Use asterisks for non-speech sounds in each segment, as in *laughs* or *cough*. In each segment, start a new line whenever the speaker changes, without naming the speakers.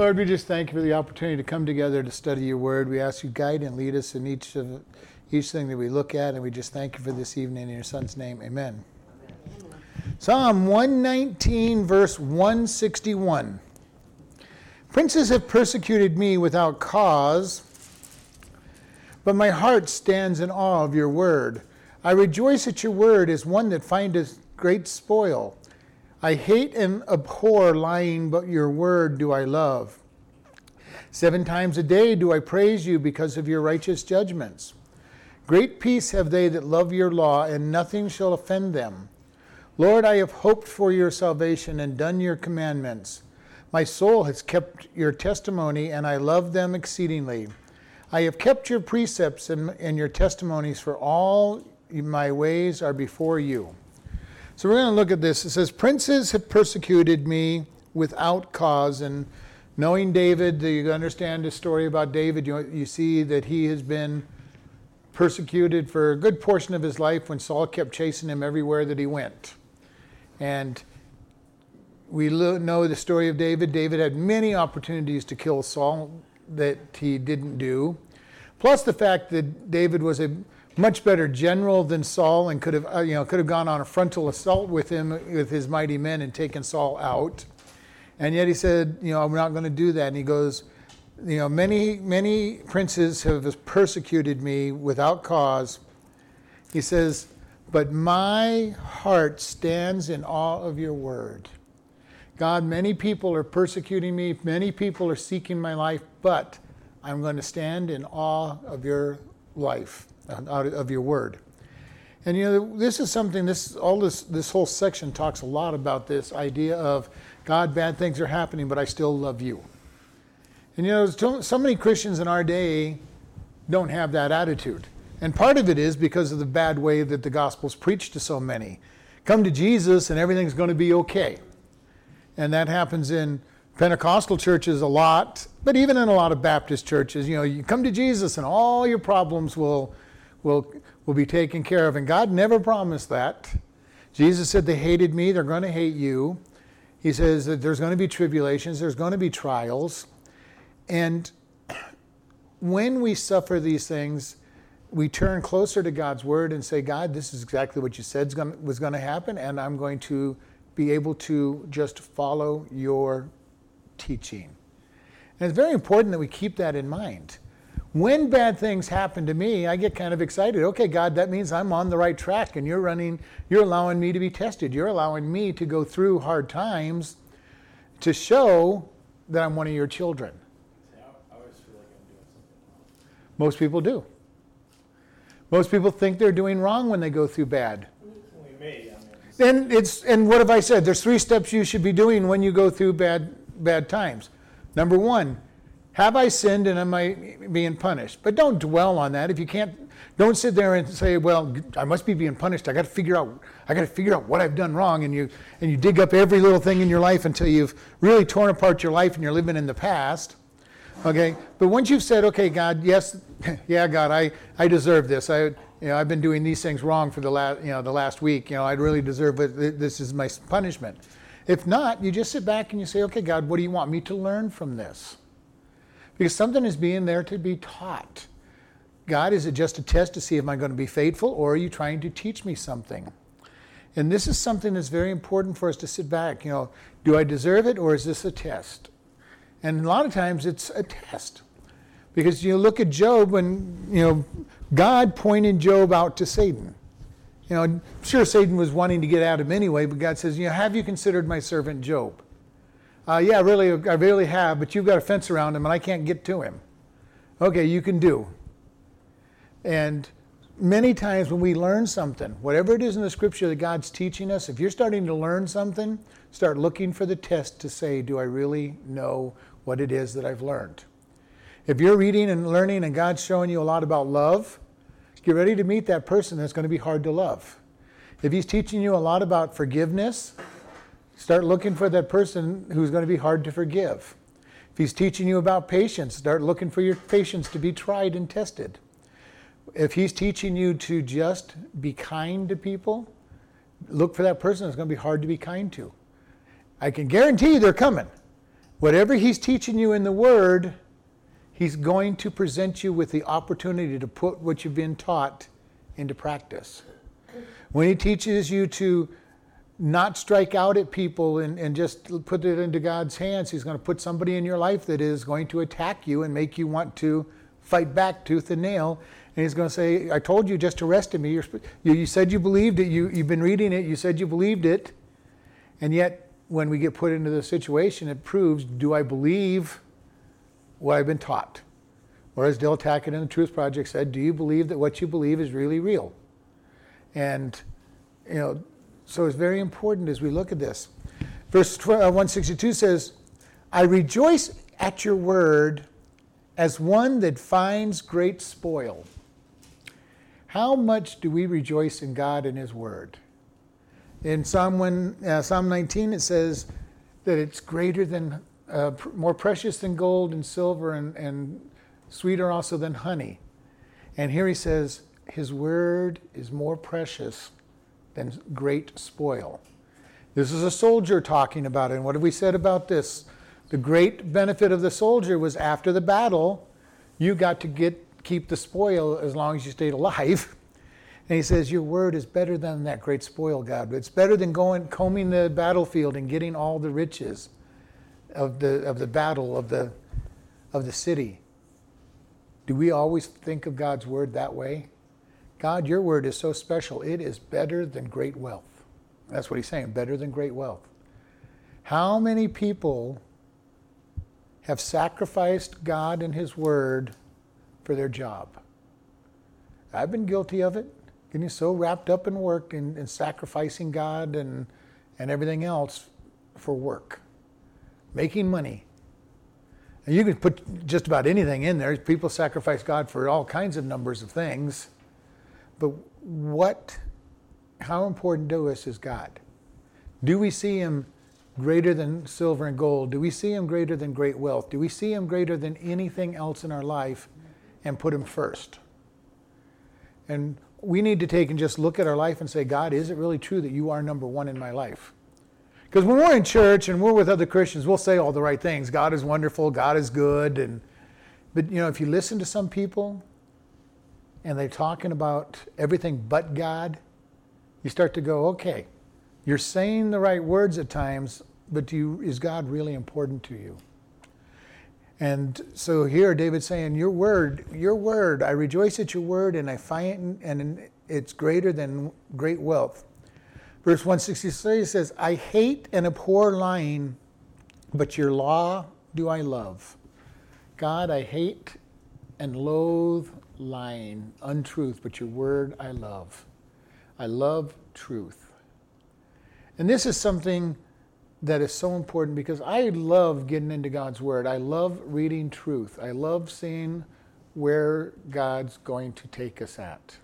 Lord, we just thank you for the opportunity to come together to study your word. We ask you guide and lead us in each of each thing that we look at, and we just thank you for this evening in your son's name. Amen. Amen. Psalm 119, verse 161. Princes have persecuted me without cause, but my heart stands in awe of your word. I rejoice at your word as one that findeth great spoil. I hate and abhor lying, but your word do I love. Seven times a day do I praise you because of your righteous judgments. Great peace have they that love your law, and nothing shall offend them. Lord, I have hoped for your salvation and done your commandments. My soul has kept your testimony, and I love them exceedingly. I have kept your precepts and, and your testimonies, for all my ways are before you. So we're going to look at this. It says, Princes have persecuted me without cause. And knowing David, you understand the story about David, you, you see that he has been persecuted for a good portion of his life when Saul kept chasing him everywhere that he went. And we know the story of David. David had many opportunities to kill Saul that he didn't do. Plus the fact that David was a much better general than Saul and could have, uh, you know, could have gone on a frontal assault with him with his mighty men and taken Saul out. And yet he said, you know, I'm not going to do that. And he goes, you know, many many princes have persecuted me without cause. He says, but my heart stands in awe of your word. God, many people are persecuting me, many people are seeking my life, but I'm going to stand in awe of your life, of your word. And you know, this is something, this, all this, this whole section talks a lot about this idea of God, bad things are happening, but I still love you. And you know, so many Christians in our day don't have that attitude. And part of it is because of the bad way that the gospel's preached to so many. Come to Jesus and everything's going to be okay and that happens in Pentecostal churches a lot, but even in a lot of Baptist churches. You know, you come to Jesus and all your problems will, will, will be taken care of. And God never promised that. Jesus said, They hated me, they're going to hate you. He says that there's going to be tribulations, there's going to be trials. And *clears throat* when we suffer these things, we turn closer to God's word and say, God, this is exactly what you said was going to happen, and I'm going to be able to just follow your teaching. And it's very important that we keep that in mind. When bad things happen to me, I get kind of excited. Okay, God, that means I'm on the right track and you're running, you're allowing me to be tested. You're allowing me to go through hard times to show that I'm one of your children. Most people do. Most people think they're doing wrong when they go through bad. And it's and what have I said? There's three steps you should be doing when you go through bad bad times. Number one, have I sinned and am I being punished? But don't dwell on that. If you can't, don't sit there and say, "Well, I must be being punished. I got to figure out. I got to figure out what I've done wrong." And you and you dig up every little thing in your life until you've really torn apart your life and you're living in the past. Okay, but once you've said, "Okay, God, yes, *laughs* yeah, God, I I deserve this. I you know, I've been doing these things wrong for the last, you know, the last week. You know, I really deserve it. This is my punishment. If not, you just sit back and you say, okay, God, what do you want me to learn from this? Because something is being there to be taught. God, is it just a test to see if I'm going to be faithful, or are you trying to teach me something? And this is something that's very important for us to sit back. You know, do I deserve it, or is this a test? And a lot of times it's a test. Because you look at Job and, you know, God pointed Job out to Satan. You know, I'm sure Satan was wanting to get at him anyway, but God says, you know, have you considered my servant Job? Uh, yeah, really, I really have, but you've got a fence around him and I can't get to him. Okay, you can do. And many times when we learn something, whatever it is in the scripture that God's teaching us, if you're starting to learn something, start looking for the test to say, do I really know what it is that I've learned? If you're reading and learning and God's showing you a lot about love, get ready to meet that person that's going to be hard to love. If He's teaching you a lot about forgiveness, start looking for that person who's going to be hard to forgive. If He's teaching you about patience, start looking for your patience to be tried and tested. If He's teaching you to just be kind to people, look for that person that's going to be hard to be kind to. I can guarantee you they're coming. Whatever he's teaching you in the Word, he's going to present you with the opportunity to put what you've been taught into practice. When he teaches you to not strike out at people and, and just put it into God's hands, he's going to put somebody in your life that is going to attack you and make you want to fight back tooth and nail. And he's going to say, I told you just arrested me. You're, you, you said you believed it. You, you've been reading it. You said you believed it. And yet, when we get put into the situation, it proves do I believe what I've been taught? Or as Del Tackett in the Truth Project said, do you believe that what you believe is really real? And, you know, so it's very important as we look at this. Verse 162 uh, says, I rejoice at your word as one that finds great spoil. How much do we rejoice in God and His Word? In Psalm, one, uh, Psalm 19, it says that it's greater than, uh, pr- more precious than gold and silver and, and sweeter also than honey. And here he says, His Word is more precious than great spoil. This is a soldier talking about it. And what have we said about this? The great benefit of the soldier was after the battle, you got to get keep the spoil as long as you stayed alive. *laughs* And he says, Your word is better than that great spoil, God. It's better than going combing the battlefield and getting all the riches of the of the battle, of the of the city. Do we always think of God's word that way? God, your word is so special. It is better than great wealth. That's what he's saying, better than great wealth. How many people have sacrificed God and His Word for their job. I've been guilty of it, getting so wrapped up in work and, and sacrificing God and, and everything else for work, making money. And you can put just about anything in there. People sacrifice God for all kinds of numbers of things. But what, how important to us is God? Do we see Him greater than silver and gold? Do we see him greater than great wealth? Do we see him greater than anything else in our life and put him first? And we need to take and just look at our life and say, God, is it really true that you are number one in my life? Because when we're in church and we're with other Christians, we'll say all the right things. God is wonderful, God is good. And, but you know, if you listen to some people and they're talking about everything but God, you start to go, okay, you're saying the right words at times, but you, is God really important to you? And so here David's saying, Your word, your word, I rejoice at your word, and I find and it's greater than great wealth. Verse 163 says, I hate and abhor lying, but your law do I love. God, I hate and loathe lying, untruth, but your word I love. I love truth. And this is something that is so important because I love getting into God's Word. I love reading truth. I love seeing where God's going to take us at.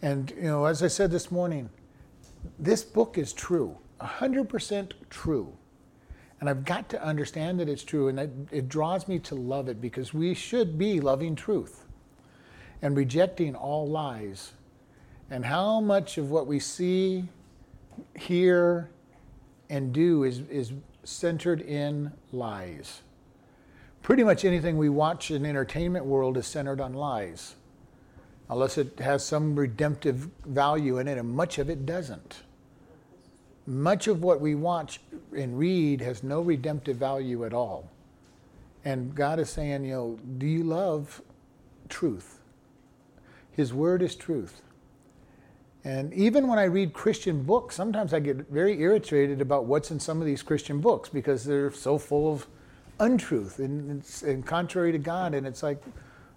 And, you know, as I said this morning, this book is true, 100% true. And I've got to understand that it's true, and it, it draws me to love it because we should be loving truth and rejecting all lies. And how much of what we see, hear, and do is, is centered in lies. Pretty much anything we watch in the entertainment world is centered on lies, unless it has some redemptive value in it, and much of it doesn't. Much of what we watch and read has no redemptive value at all. And God is saying, you know, do you love truth? His word is truth. And even when I read Christian books, sometimes I get very irritated about what's in some of these Christian books because they're so full of untruth and, and contrary to God. And it's like,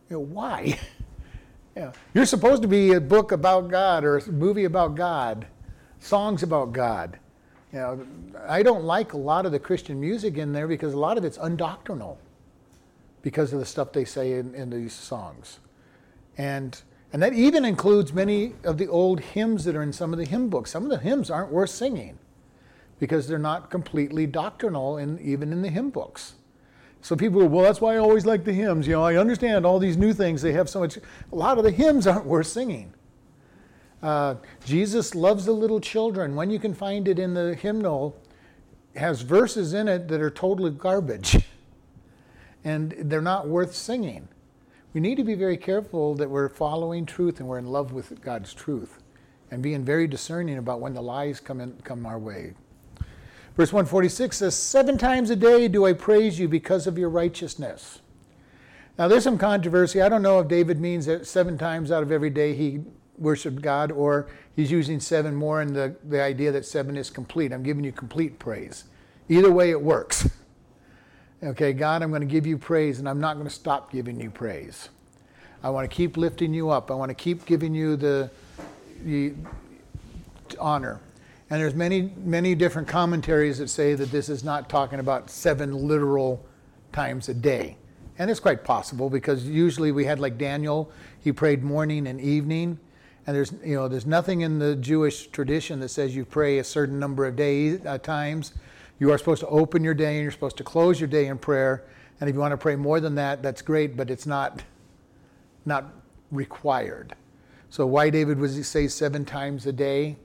you know, why? *laughs* know, you're supposed to be a book about God or a movie about God, songs about God. You know, I don't like a lot of the Christian music in there because a lot of it's undoctrinal because of the stuff they say in, in these songs. And and that even includes many of the old hymns that are in some of the hymn books. Some of the hymns aren't worth singing because they're not completely doctrinal, in, even in the hymn books. So people go, well, that's why I always like the hymns. You know, I understand all these new things. They have so much. A lot of the hymns *laughs* aren't worth singing. Uh, Jesus loves the little children. When you can find it in the hymnal, has verses in it that are totally garbage *laughs* and they're not worth singing. We need to be very careful that we're following truth and we're in love with God's truth and being very discerning about when the lies come in, come our way. Verse 146 says, Seven times a day do I praise you because of your righteousness. Now, there's some controversy. I don't know if David means that seven times out of every day he worshiped God or he's using seven more in the, the idea that seven is complete. I'm giving you complete praise. Either way, it works. *laughs* Okay, God, I'm going to give you praise and I'm not going to stop giving you praise. I want to keep lifting you up. I want to keep giving you the, the honor. And there's many, many different commentaries that say that this is not talking about seven literal times a day. And it's quite possible because usually we had like Daniel, he prayed morning and evening. And there's, you know, there's nothing in the Jewish tradition that says you pray a certain number of days, uh, times. You are supposed to open your day and you're supposed to close your day in prayer. And if you want to pray more than that, that's great, but it's not, not required. So why David would say seven times a day?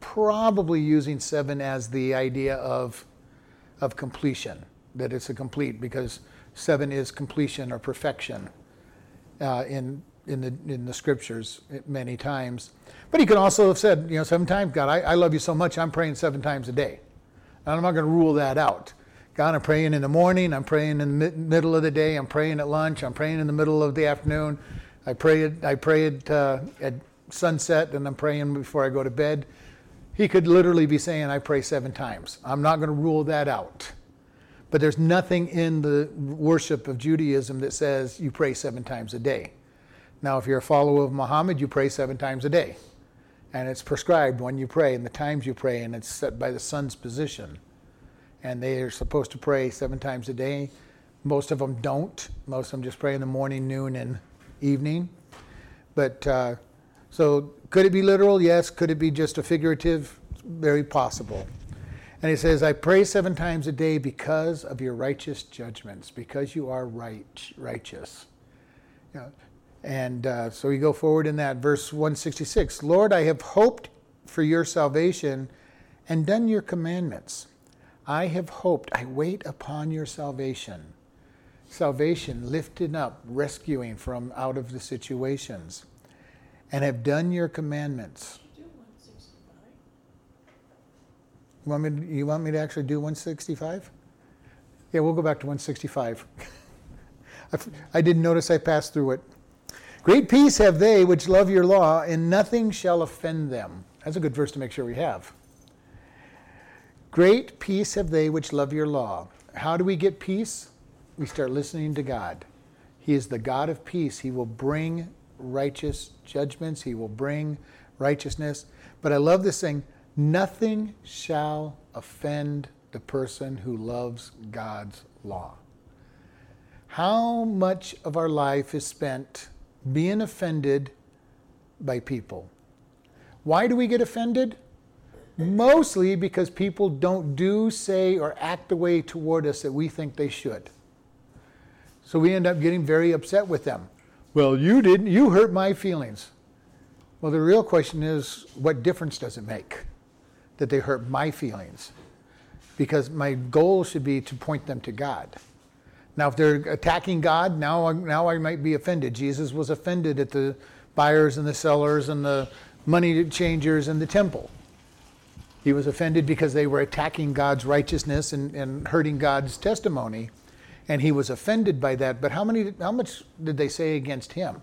Probably using seven as the idea of, of completion, that it's a complete, because seven is completion or perfection uh, in in the in the scriptures many times. But he could also have said, you know, seven times, God, I, I love you so much, I'm praying seven times a day. And I'm not going to rule that out. God, I'm praying in the morning, I'm praying in the middle of the day, I'm praying at lunch, I'm praying in the middle of the afternoon. I pray at, I pray at, uh, at sunset, and I'm praying before I go to bed. He could literally be saying, I pray seven times. I'm not going to rule that out. But there's nothing in the worship of Judaism that says you pray seven times a day. Now, if you're a follower of Muhammad, you pray seven times a day and it's prescribed when you pray and the times you pray, and it's set by the sun's position. And they are supposed to pray seven times a day. Most of them don't. Most of them just pray in the morning, noon, and evening. But uh, so could it be literal? Yes. Could it be just a figurative? Very possible. And he says, I pray seven times a day because of your righteous judgments, because you are right, righteous. You know, and uh, so we go forward in that, verse 166 Lord, I have hoped for your salvation and done your commandments. I have hoped, I wait upon your salvation. Salvation, lifted up, rescuing from out of the situations, and have done your commandments. You want, me to, you want me to actually do 165? Yeah, we'll go back to 165. *laughs* I didn't notice I passed through it. Great peace have they which love your law, and nothing shall offend them. That's a good verse to make sure we have. Great peace have they which love your law. How do we get peace? We start listening to God. He is the God of peace. He will bring righteous judgments, He will bring righteousness. But I love this thing nothing shall offend the person who loves God's law. How much of our life is spent being offended by people. Why do we get offended? Mostly because people don't do, say, or act the way toward us that we think they should. So we end up getting very upset with them. Well, you didn't, you hurt my feelings. Well, the real question is what difference does it make that they hurt my feelings? Because my goal should be to point them to God. Now, if they're attacking God, now, now I might be offended. Jesus was offended at the buyers and the sellers and the money changers in the temple. He was offended because they were attacking God's righteousness and, and hurting God's testimony. And he was offended by that. But how, many, how much did they say against him?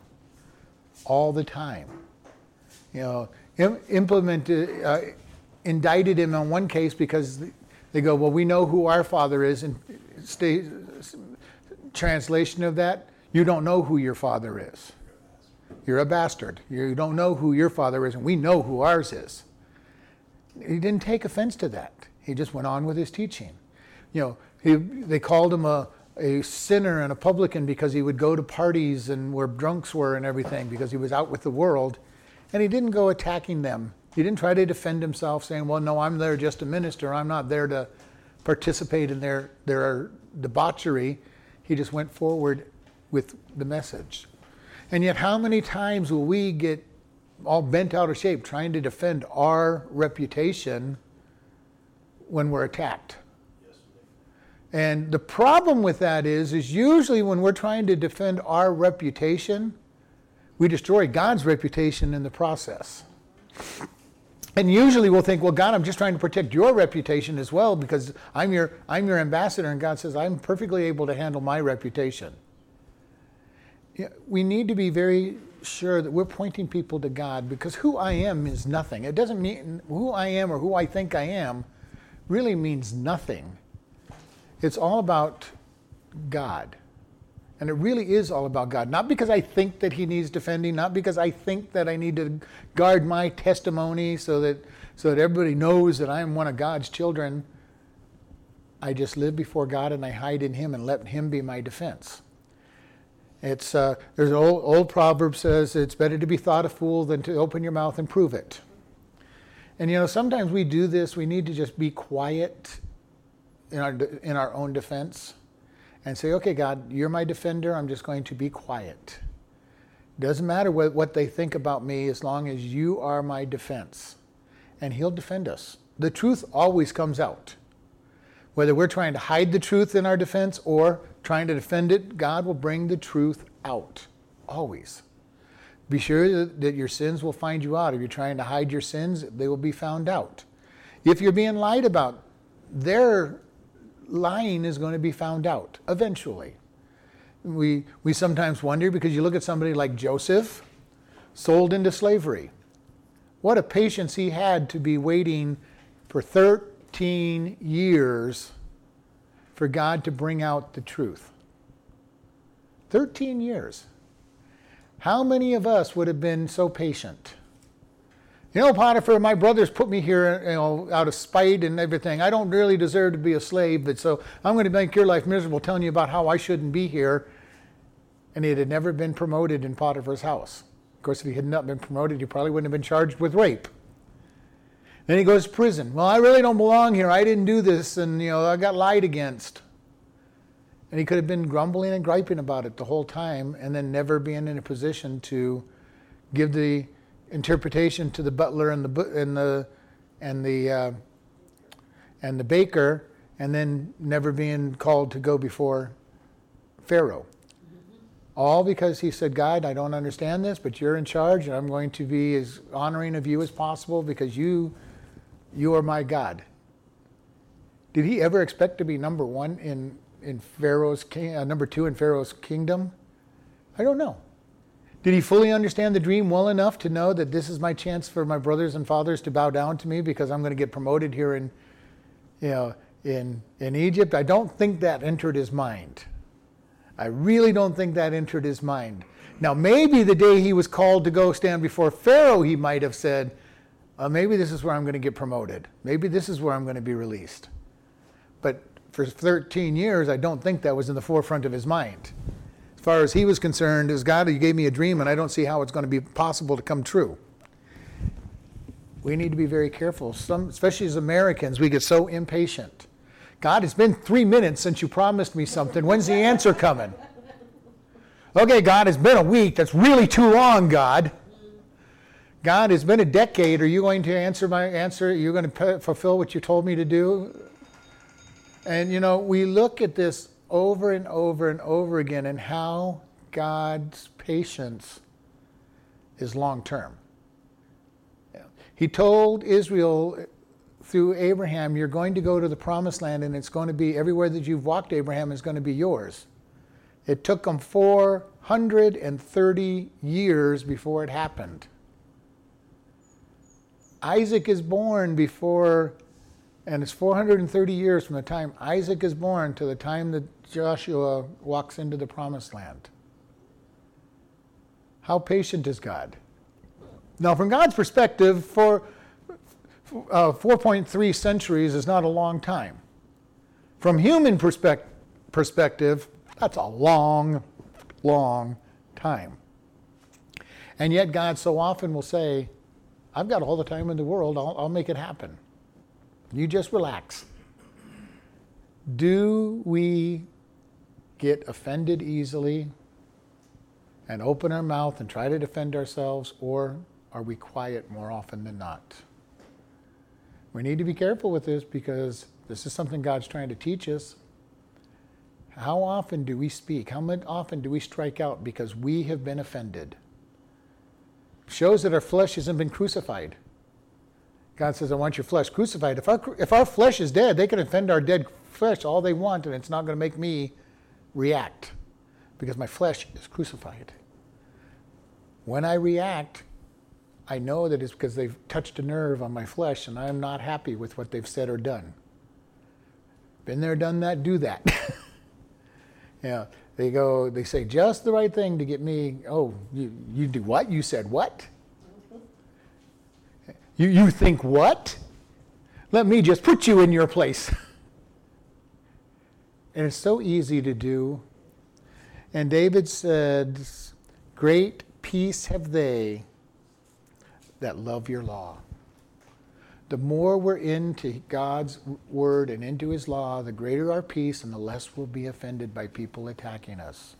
All the time. You know, implemented, uh, indicted him on one case because they go, well, we know who our father is, and stay, translation of that, you don't know who your father is. You're a bastard. You don't know who your father is, and we know who ours is. He didn't take offense to that. He just went on with his teaching. You know, he, they called him a, a sinner and a publican because he would go to parties and where drunks were and everything because he was out with the world. And he didn't go attacking them. He didn't try to defend himself saying, well, no, I'm there just a minister. I'm not there to participate in their, their debauchery. He just went forward with the message. And yet, how many times will we get all bent out of shape trying to defend our reputation when we're attacked And the problem with that is, is usually when we're trying to defend our reputation, we destroy God's reputation in the process. And usually we'll think, well, God, I'm just trying to protect your reputation as well because I'm your, I'm your ambassador. And God says, I'm perfectly able to handle my reputation. We need to be very sure that we're pointing people to God because who I am is nothing. It doesn't mean who I am or who I think I am really means nothing. It's all about God. And it really is all about God. Not because I think that He needs defending, not because I think that I need to guard my testimony so that, so that everybody knows that I am one of God's children. I just live before God and I hide in Him and let Him be my defense. It's, uh, there's an old, old proverb says it's better to be thought a fool than to open your mouth and prove it. And you know, sometimes we do this, we need to just be quiet in our, in our own defense and say, okay, God, you're my defender, I'm just going to be quiet. Doesn't matter what, what they think about me as long as you are my defense. And He'll defend us. The truth always comes out. Whether we're trying to hide the truth in our defense or trying to defend it, God will bring the truth out. Always. Be sure that your sins will find you out. If you're trying to hide your sins, they will be found out. If you're being lied about, their lying is going to be found out eventually. We, we sometimes wonder because you look at somebody like Joseph, sold into slavery. What a patience he had to be waiting for 13 years for God to bring out the truth. 13 years. How many of us would have been so patient? You know, Potiphar, my brothers put me here you know, out of spite and everything. I don't really deserve to be a slave, but so I'm going to make your life miserable telling you about how I shouldn't be here. And he had never been promoted in Potiphar's house. Of course, if he had not been promoted, he probably wouldn't have been charged with rape. Then he goes to prison. Well, I really don't belong here. I didn't do this, and you know, I got lied against. And he could have been grumbling and griping about it the whole time, and then never being in a position to give the interpretation to the butler and the and the and the uh, and the baker, and then never being called to go before Pharaoh. All because he said, God, I don't understand this, but you're in charge, and I'm going to be as honoring of you as possible because you you are my God. Did he ever expect to be number one in, in Pharaoh's king, uh, number two in Pharaoh's kingdom? I don't know. Did he fully understand the dream well enough to know that this is my chance for my brothers and fathers to bow down to me because I'm going to get promoted here in, you know, in, in Egypt? I don't think that entered his mind. I really don't think that entered his mind. Now, maybe the day he was called to go stand before Pharaoh, he might have said, uh, maybe this is where I'm going to get promoted. Maybe this is where I'm going to be released. But for 13 years, I don't think that was in the forefront of his mind. As far as he was concerned, as God, you gave me a dream, and I don't see how it's going to be possible to come true. We need to be very careful. Some, especially as Americans, we get so impatient. God, it's been three minutes since you promised me something. When's the answer coming? Okay, God, it's been a week. That's really too long, God. God, it's been a decade. Are you going to answer my answer? Are you going to fulfill what you told me to do? And you know, we look at this over and over and over again and how God's patience is long term. He told Israel through Abraham, You're going to go to the promised land, and it's going to be everywhere that you've walked, Abraham, is going to be yours. It took them 430 years before it happened. Isaac is born before, and it's 430 years from the time Isaac is born to the time that Joshua walks into the promised land. How patient is God? Now, from God's perspective, for uh, 4.3 centuries is not a long time. From human perspective, perspective, that's a long, long time. And yet, God so often will say, I've got all the time in the world. I'll, I'll make it happen. You just relax. Do we get offended easily and open our mouth and try to defend ourselves, or are we quiet more often than not? We need to be careful with this because this is something God's trying to teach us. How often do we speak? How often do we strike out because we have been offended? Shows that our flesh hasn't been crucified. God says, I want your flesh crucified. If our, if our flesh is dead, they can offend our dead flesh all they want, and it's not going to make me react because my flesh is crucified. When I react, I know that it's because they've touched a nerve on my flesh and I'm not happy with what they've said or done. Been there, done that, do that. *laughs* yeah, they go, they say just the right thing to get me. Oh, you, you do what? You said what? You, you think what? Let me just put you in your place. *laughs* and it's so easy to do. And David said, Great peace have they that love your law. The more we're into God's word and into his law, the greater our peace and the less we'll be offended by people attacking us.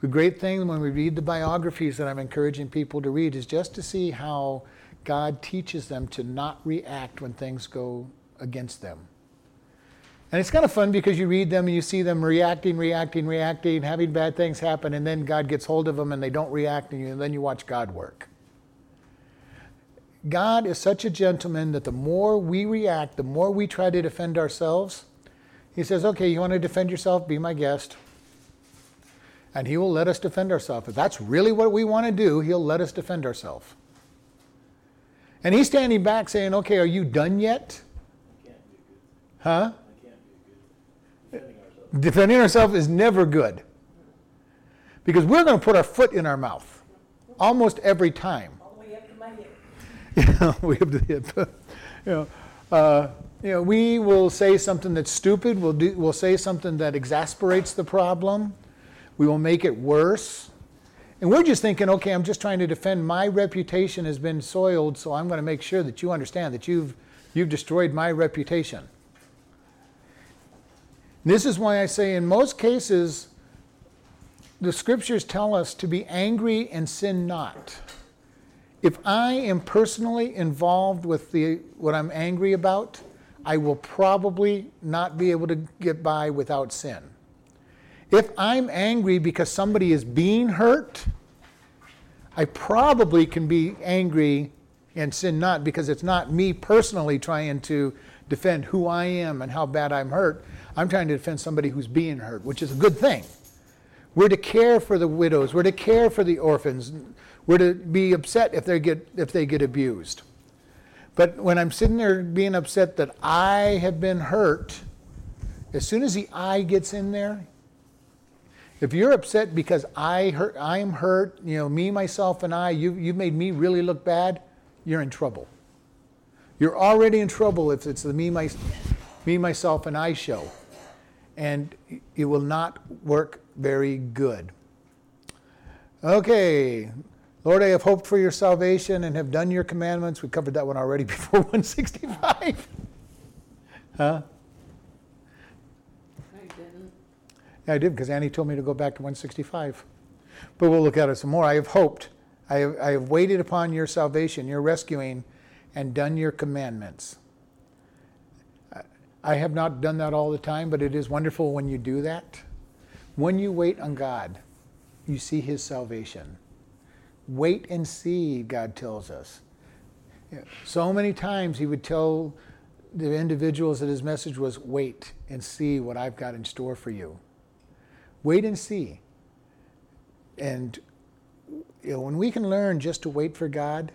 The great thing when we read the biographies that I'm encouraging people to read is just to see how God teaches them to not react when things go against them. And it's kind of fun because you read them and you see them reacting, reacting, reacting, having bad things happen, and then God gets hold of them and they don't react, and then you watch God work. God is such a gentleman that the more we react, the more we try to defend ourselves, He says, Okay, you want to defend yourself? Be my guest. And He will let us defend ourselves. If that's really what we want to do, He'll let us defend ourselves. And He's standing back saying, Okay, are you done yet? Huh? Defending ourselves is never good. Because we're going to put our foot in our mouth almost every time. *laughs* Yeah, we have the hip. *laughs* you know, uh, you know, we will say something that's stupid. We'll do, we'll say something that exasperates the problem. We will make it worse. And we're just thinking, okay, I'm just trying to defend my reputation has been soiled, so I'm going to make sure that you understand that you've you've destroyed my reputation. This is why I say in most cases the scriptures tell us to be angry and sin not if I am personally involved with the, what I'm angry about, I will probably not be able to get by without sin. If I'm angry because somebody is being hurt, I probably can be angry and sin not because it's not me personally trying to defend who I am and how bad I'm hurt. I'm trying to defend somebody who's being hurt, which is a good thing. We're to care for the widows, we're to care for the orphans. We're to be upset if they get if they get abused. But when I'm sitting there being upset that I have been hurt, as soon as the I gets in there, if you're upset because I hurt, I'm hurt, you know, me, myself, and I, you, you've made me really look bad, you're in trouble. You're already in trouble if it's the me, my, me, myself, and I show. And it will not work very good. Okay, Lord, I have hoped for your salvation and have done your commandments. We covered that one already *laughs* before 165. huh? I didn't. Yeah, I did because Annie told me to go back to 165. But we'll look at it some more. I have hoped. I have, I have waited upon your salvation, your rescuing, and done your commandments. I have not done that all the time, but it is wonderful when you do that. When you wait on God, you see his salvation. Wait and see, God tells us. So many times he would tell the individuals that his message was wait and see what I've got in store for you. Wait and see. And you know, when we can learn just to wait for God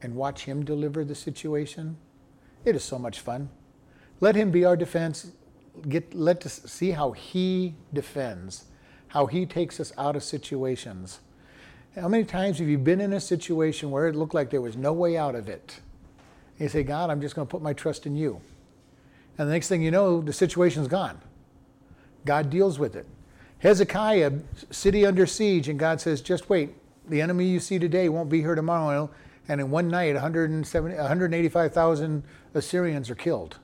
and watch him deliver the situation, it is so much fun. Let him be our defense. Get, let us see how he defends, how he takes us out of situations how many times have you been in a situation where it looked like there was no way out of it? And you say, God, I'm just going to put my trust in you. And the next thing you know, the situation's gone. God deals with it. Hezekiah, city under siege, and God says, just wait. The enemy you see today won't be here tomorrow. And in one night, 185,000 Assyrians are killed.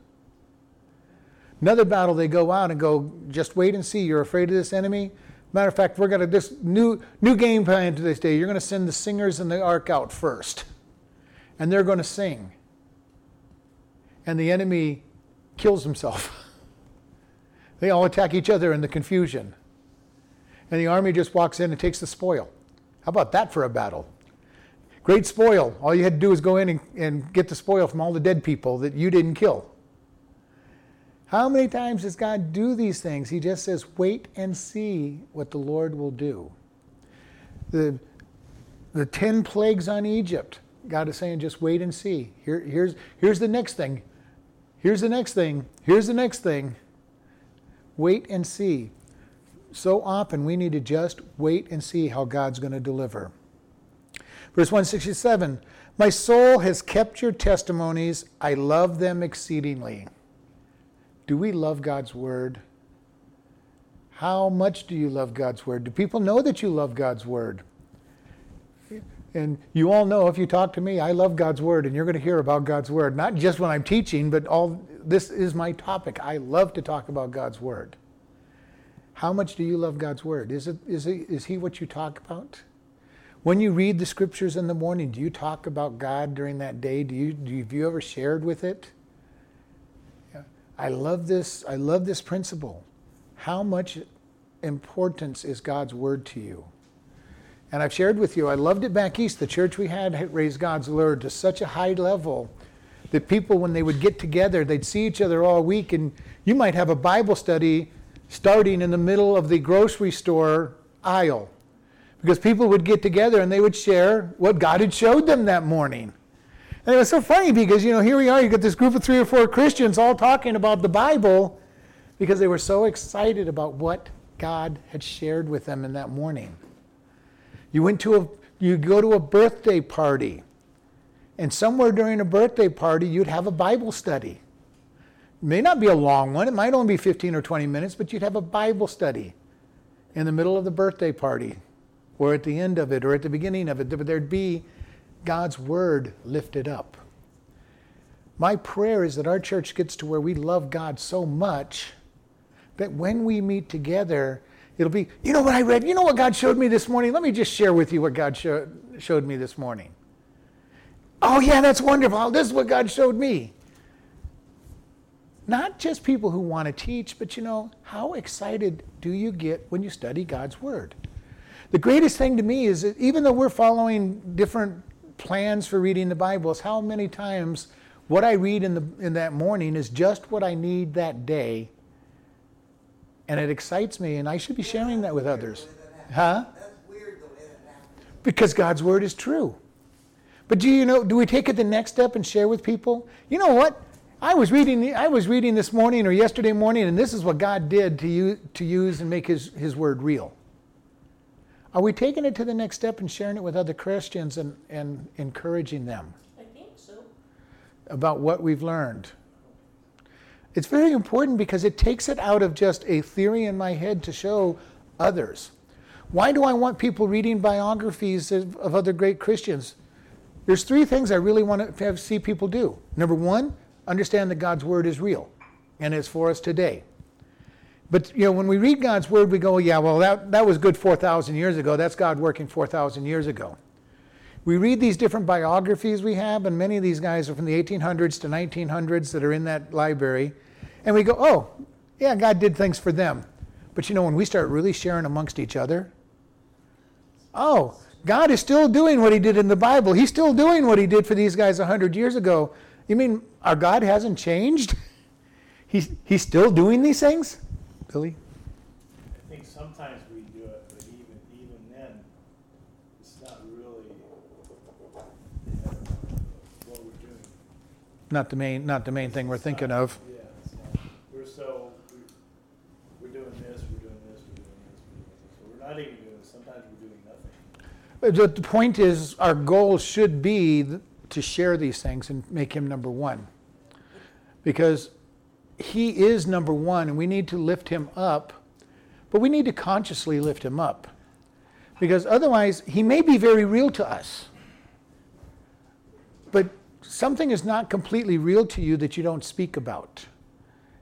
Another battle, they go out and go, just wait and see. You're afraid of this enemy? Matter of fact, we're going to this new new game plan to this day. You're going to send the singers and the ark out first, and they're going to sing. And the enemy kills himself. *laughs* They all attack each other in the confusion. And the army just walks in and takes the spoil. How about that for a battle? Great spoil. All you had to do was go in and, and get the spoil from all the dead people that you didn't kill. How many times does God do these things? He just says, wait and see what the Lord will do. The, the 10 plagues on Egypt, God is saying, just wait and see. Here, here's, here's the next thing. Here's the next thing. Here's the next thing. Wait and see. So often we need to just wait and see how God's going to deliver. Verse 167 My soul has kept your testimonies. I love them exceedingly. Do we love God's word? How much do you love God's word? Do people know that you love God's word? And you all know if you talk to me, I love God's word, and you're going to hear about God's word, not just when I'm teaching, but all this is my topic. I love to talk about God's word. How much do you love God's word? Is, it, is, it, is He what you talk about? When you read the scriptures in the morning, do you talk about God during that day? Do you, do you, have you ever shared with it? I love this. I love this principle. How much importance is God's word to you? And I've shared with you, I loved it back east. The church we had raised God's word to such a high level that people, when they would get together, they'd see each other all week, and you might have a Bible study starting in the middle of the grocery store aisle because people would get together and they would share what God had showed them that morning. And it was so funny because, you know, here we are, you got this group of three or four Christians all talking about the Bible because they were so excited about what God had shared with them in that morning. You went to a, you go to a birthday party, and somewhere during a birthday party, you'd have a Bible study. It may not be a long one, it might only be 15 or 20 minutes, but you'd have a Bible study in the middle of the birthday party, or at the end of it, or at the beginning of it. But there'd be God's word lifted up. My prayer is that our church gets to where we love God so much that when we meet together, it'll be, you know what I read? You know what God showed me this morning? Let me just share with you what God show, showed me this morning. Oh, yeah, that's wonderful. This is what God showed me. Not just people who want to teach, but you know, how excited do you get when you study God's Word? The greatest thing to me is that even though we're following different plans for reading the Bible is how many times what I read in, the, in that morning is just what I need that day. And it excites me, and I should be sharing that with others. Huh? Because God's word is true. But do you know, do we take it the next step and share with people? You know what? I was reading, I was reading this morning or yesterday morning, and this is what God did to, you, to use and make his, his word real. Are we taking it to the next step and sharing it with other Christians and, and encouraging them?
I think so.
About what we've learned. It's very important because it takes it out of just a theory in my head to show others. Why do I want people reading biographies of, of other great Christians? There's three things I really want to have, see people do. Number one, understand that God's word is real and is for us today. But you know, when we read God's word, we go, yeah, well, that, that was good 4,000 years ago. That's God working 4,000 years ago. We read these different biographies we have, and many of these guys are from the 1800s to 1900s that are in that library. And we go, oh, yeah, God did things for them. But you know, when we start really sharing amongst each other, oh, God is still doing what he did in the Bible. He's still doing what he did for these guys 100 years ago. You mean our God hasn't changed? *laughs* He's, he's still doing these things? Billy?
I think sometimes we do it, but even, even then, it's not really uh, what we're doing.
Not the main, not the main thing we're thinking of.
Yeah, it's not, we're so, we're, we're doing this, we're doing this, we're doing this, we're doing this. So we're not even doing, sometimes we're doing nothing.
The, the point is, our goal should be to share these things and make him number one. Because he is number one, and we need to lift him up, but we need to consciously lift him up. Because otherwise, he may be very real to us. But something is not completely real to you that you don't speak about.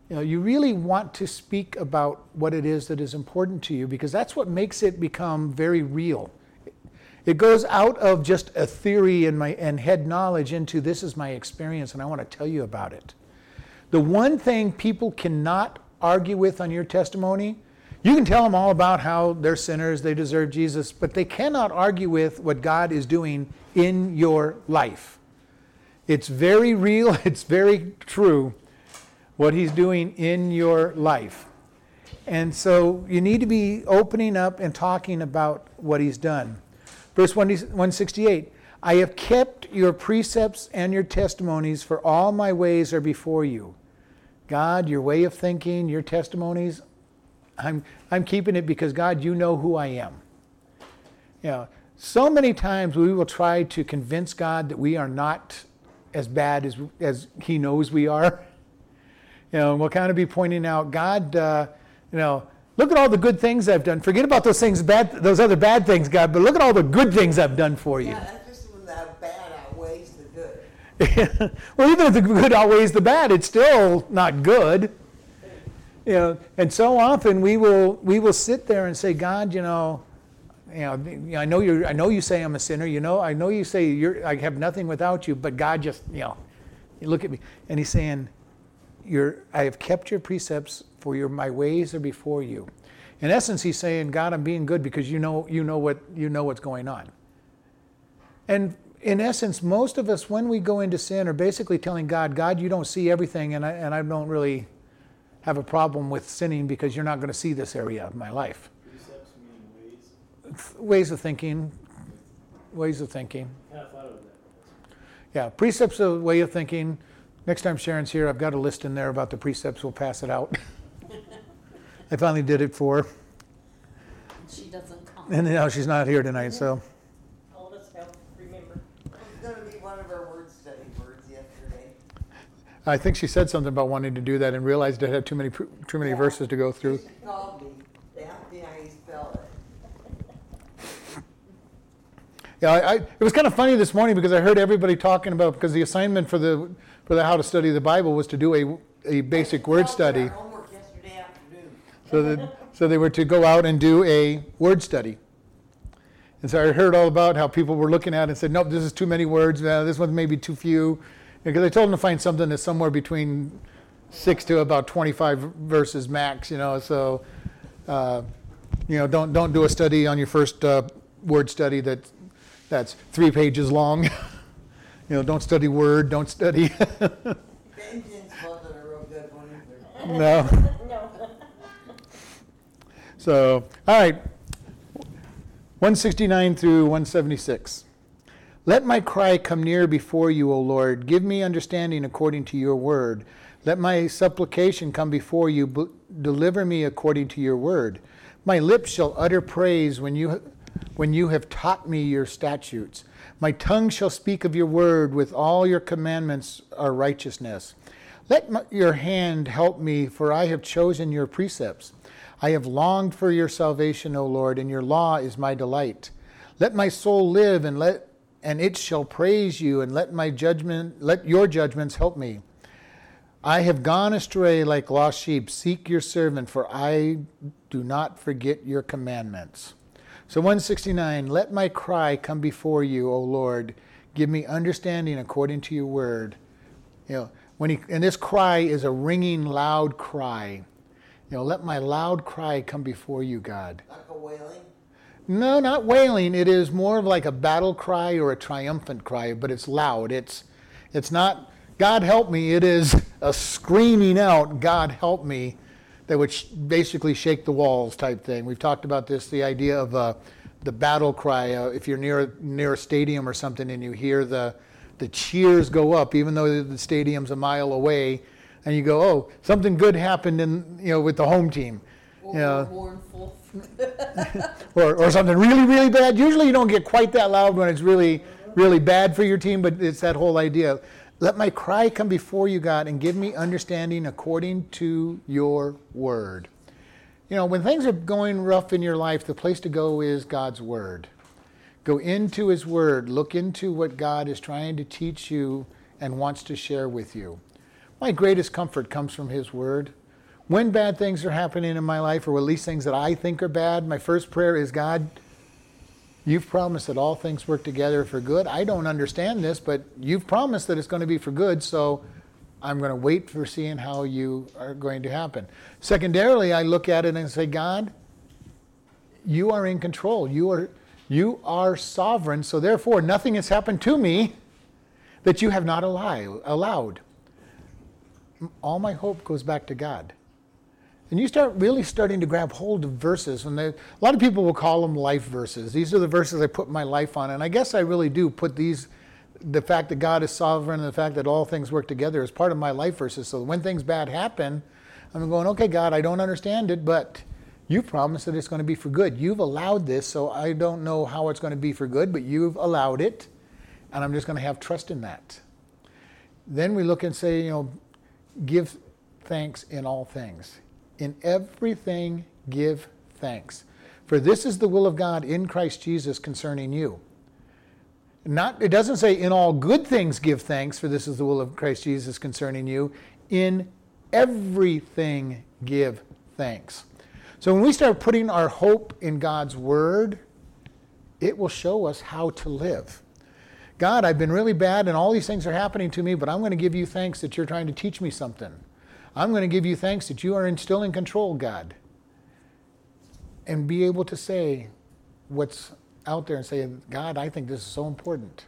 You know, you really want to speak about what it is that is important to you because that's what makes it become very real. It goes out of just a theory and, my, and head knowledge into this is my experience and I want to tell you about it. The one thing people cannot argue with on your testimony. You can tell them all about how they're sinners, they deserve Jesus, but they cannot argue with what God is doing in your life. It's very real, *laughs* it's very true what He's doing in your life. And so you need to be opening up and talking about what He's done. Verse 168 I have kept your precepts and your testimonies, for all my ways are before you. God, your way of thinking, your testimonies, I'm, I'm keeping it because, God, you know who I am. You know, so many times we will try to convince God that we are not as bad as, as He knows we are. You know, and we'll kind of be pointing out, God, uh, you know, look at all the good things I've done. Forget about those things bad, those other bad things, God, but look at all the good things I've done for you.
Yeah, that's just when the bad outweighs the good. *laughs*
well, even if the good outweighs the bad, it's still not good. You know, and so often we will we will sit there and say, God, you know, you know, I know you I know you say I'm a sinner. You know, I know you say you're I have nothing without you, but God just you know, you look at me, and He's saying, "You're I have kept your precepts, for your my ways are before you." In essence, He's saying, God, I'm being good because you know you know what you know what's going on. And in essence, most of us, when we go into sin, are basically telling God, God, you don't see everything, and I, and I don't really have a problem with sinning because you're not going to see this area of my life.
Precepts mean ways.
Ways of thinking, ways of thinking.
Kind of of that.
Yeah, precepts a way of thinking. Next time Sharon's here, I've got a list in there about the precepts. We'll pass it out. *laughs* I finally did it for her,
She doesn't come.
and now she's not here tonight, so.
All of us have, remember.
It was gonna be one of our word study words yesterday.
I think she said something about wanting to do that and realized it had too many too many
Yeah.
verses to go through.
She called me, they asked me how you spell it.
Yeah, I, I, it was kind of funny this morning because I heard everybody talking about because the assignment for the for the how to study the Bible was to do a a basic word study.
Homework yesterday afternoon.
So that so they were to go out and do a word study. And so I heard all about how people were looking at it and said, "Nope, this is too many words. Uh, this one's maybe too few." Because I told him to find something that's somewhere between six to about 25 verses max. You know, so uh, you know, don't don't do a study on your first uh, word study that that's three pages long. *laughs* you know, don't study word. Don't study.
Vengeance wasn't a real good one either.
no. *laughs*
No.
So, all right, 169 through 176. Let my cry come near before you, O Lord. Give me understanding according to your word. Let my supplication come before you. Deliver me according to your word. My lips shall utter praise when you, when you have taught me your statutes. My tongue shall speak of your word. With all your commandments are righteousness. Let my, your hand help me, for I have chosen your precepts. I have longed for your salvation, O Lord, and your law is my delight. Let my soul live and let and it shall praise you, and let my judgment let your judgments help me. I have gone astray like lost sheep. Seek your servant, for I do not forget your commandments. So 169, let my cry come before you, O Lord. Give me understanding according to your word. You know, when he, and this cry is a ringing, loud cry. You know, let my loud cry come before you, God.
Like a wailing.
No, not wailing. It is more of like a battle cry or a triumphant cry, but it's loud. It's, it's not, God help me. It is a screaming out, God help me, that would sh- basically shake the walls type thing. We've talked about this, the idea of uh, the battle cry. Uh, if you're near, near a stadium or something and you hear the, the cheers go up, even though the stadium's a mile away, and you go, oh, something good happened in, you know, with the home team.
Or
Yeah.
mournful. *laughs*
or, or something really, really bad. Usually you don't get quite that loud when it's really, really bad for your team, but it's that whole idea. Let my cry come before you, God, and give me understanding according to your word. You know, when things are going rough in your life, the place to go is God's word. Go into his word, look into what God is trying to teach you and wants to share with you. My greatest comfort comes from his word. When bad things are happening in my life, or at least things that I think are bad, my first prayer is God, you've promised that all things work together for good. I don't understand this, but you've promised that it's going to be for good, so I'm going to wait for seeing how you are going to happen. Secondarily, I look at it and say, God, you are in control. You are, you are sovereign. So therefore, nothing has happened to me that you have not allow, allowed. All my hope goes back to God. And you start really starting to grab hold of verses. And they, a lot of people will call them life verses. These are the verses I put my life on. And I guess I really do put these, the fact that God is sovereign and the fact that all things work together as part of my life verses. So when things bad happen, I'm going, okay, God, I don't understand it, but you promised that it's going to be for good. You've allowed this, so I don't know how it's going to be for good, but you've allowed it, and I'm just going to have trust in that. Then we look and say, you know, give thanks in all things. In everything, give thanks. For this is the will of God in Christ Jesus concerning you. Not, it doesn't say in all good things give thanks, for this is the will of Christ Jesus concerning you. In everything give thanks. So when we start putting our hope in God's word, it will show us how to live. God, I've been really bad and all these things are happening to me, but I'm going to give you thanks that you're trying to teach me something. I'm going to give you thanks that you are still in control, God. And be able to say what's out there and say, God, I think this is so important.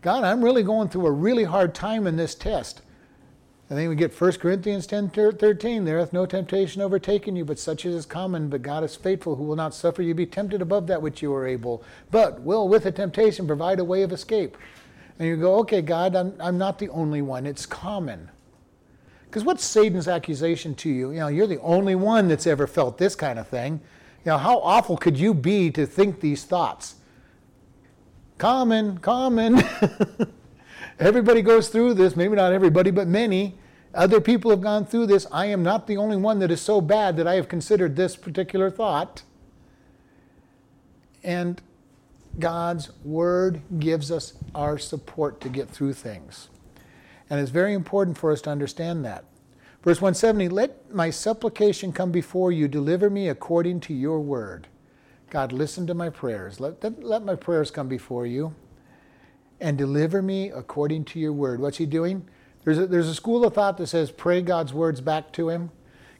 God, I'm really going through a really hard time in this test. And then we get 1 Corinthians 10 13. There hath no temptation overtaken you, but such as is common. But God is faithful, who will not suffer you be tempted above that which you are able, but will with the temptation provide a way of escape. And you go, okay, God, I'm, I'm not the only one. It's common. Because what's Satan's accusation to you? You know, you're the only one that's ever felt this kind of thing. You know, how awful could you be to think these thoughts? Common, common. *laughs* Everybody goes through this, maybe not everybody, but many. Other people have gone through this. I am not the only one that is so bad that I have considered this particular thought. And God's Word gives us our support to get through things. And it's very important for us to understand that. Verse 170 Let my supplication come before you, deliver me according to your word. God, listen to my prayers. Let, let my prayers come before you and deliver me according to your word. What's he doing? There's a, there's a school of thought that says pray God's words back to him.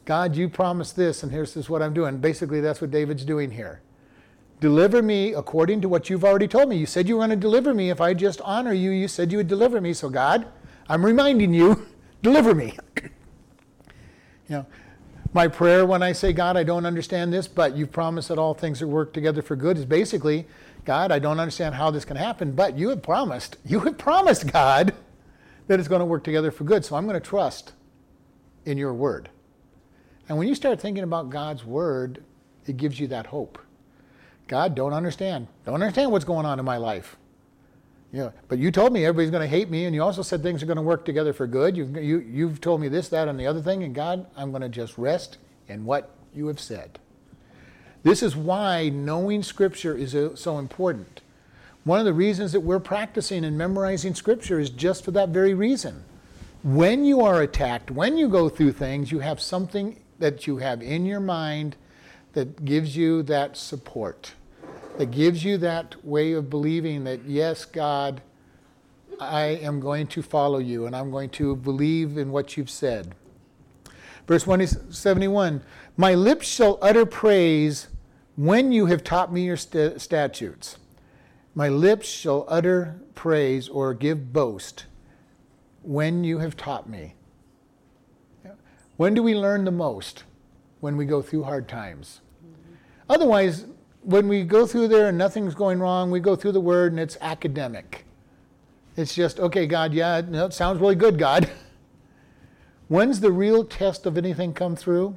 God, you promised this, and here's this what I'm doing. Basically, that's what David's doing here. Deliver me according to what you've already told me. You said you were going to deliver me. If I just honor you, you said you would deliver me. So, God, I'm reminding you, *laughs* deliver me. *clears throat* you know, my prayer when I say, God, I don't understand this, but you've promised that all things that work together for good is basically, God, I don't understand how this can happen, but you have promised, *laughs* you have promised, God, that it's going to work together for good. So I'm going to trust in your word. And when you start thinking about God's word, it gives you that hope. God, don't understand. Don't understand what's going on in my life. You know, but you told me everybody's going to hate me, and you also said things are going to work together for good. You've, you, you've told me this, that, and the other thing, and God, I'm going to just rest in what you have said. This is why knowing Scripture is uh, so important. One of the reasons that we're practicing and memorizing Scripture is just for that very reason. When you are attacked, when you go through things, you have something that you have in your mind that gives you that support, that gives you that way of believing that, yes, God, I am going to follow you and I'm going to believe in what you've said. Verse 171 My lips shall utter praise when you have taught me your st- statutes. My lips shall utter praise or give boast when you have taught me. When do we learn the most? When we go through hard times. Otherwise, when we go through there and nothing's going wrong, we go through the word and it's academic. It's just, okay, God, yeah, no, it sounds really good, God. *laughs* When's the real test of anything come through?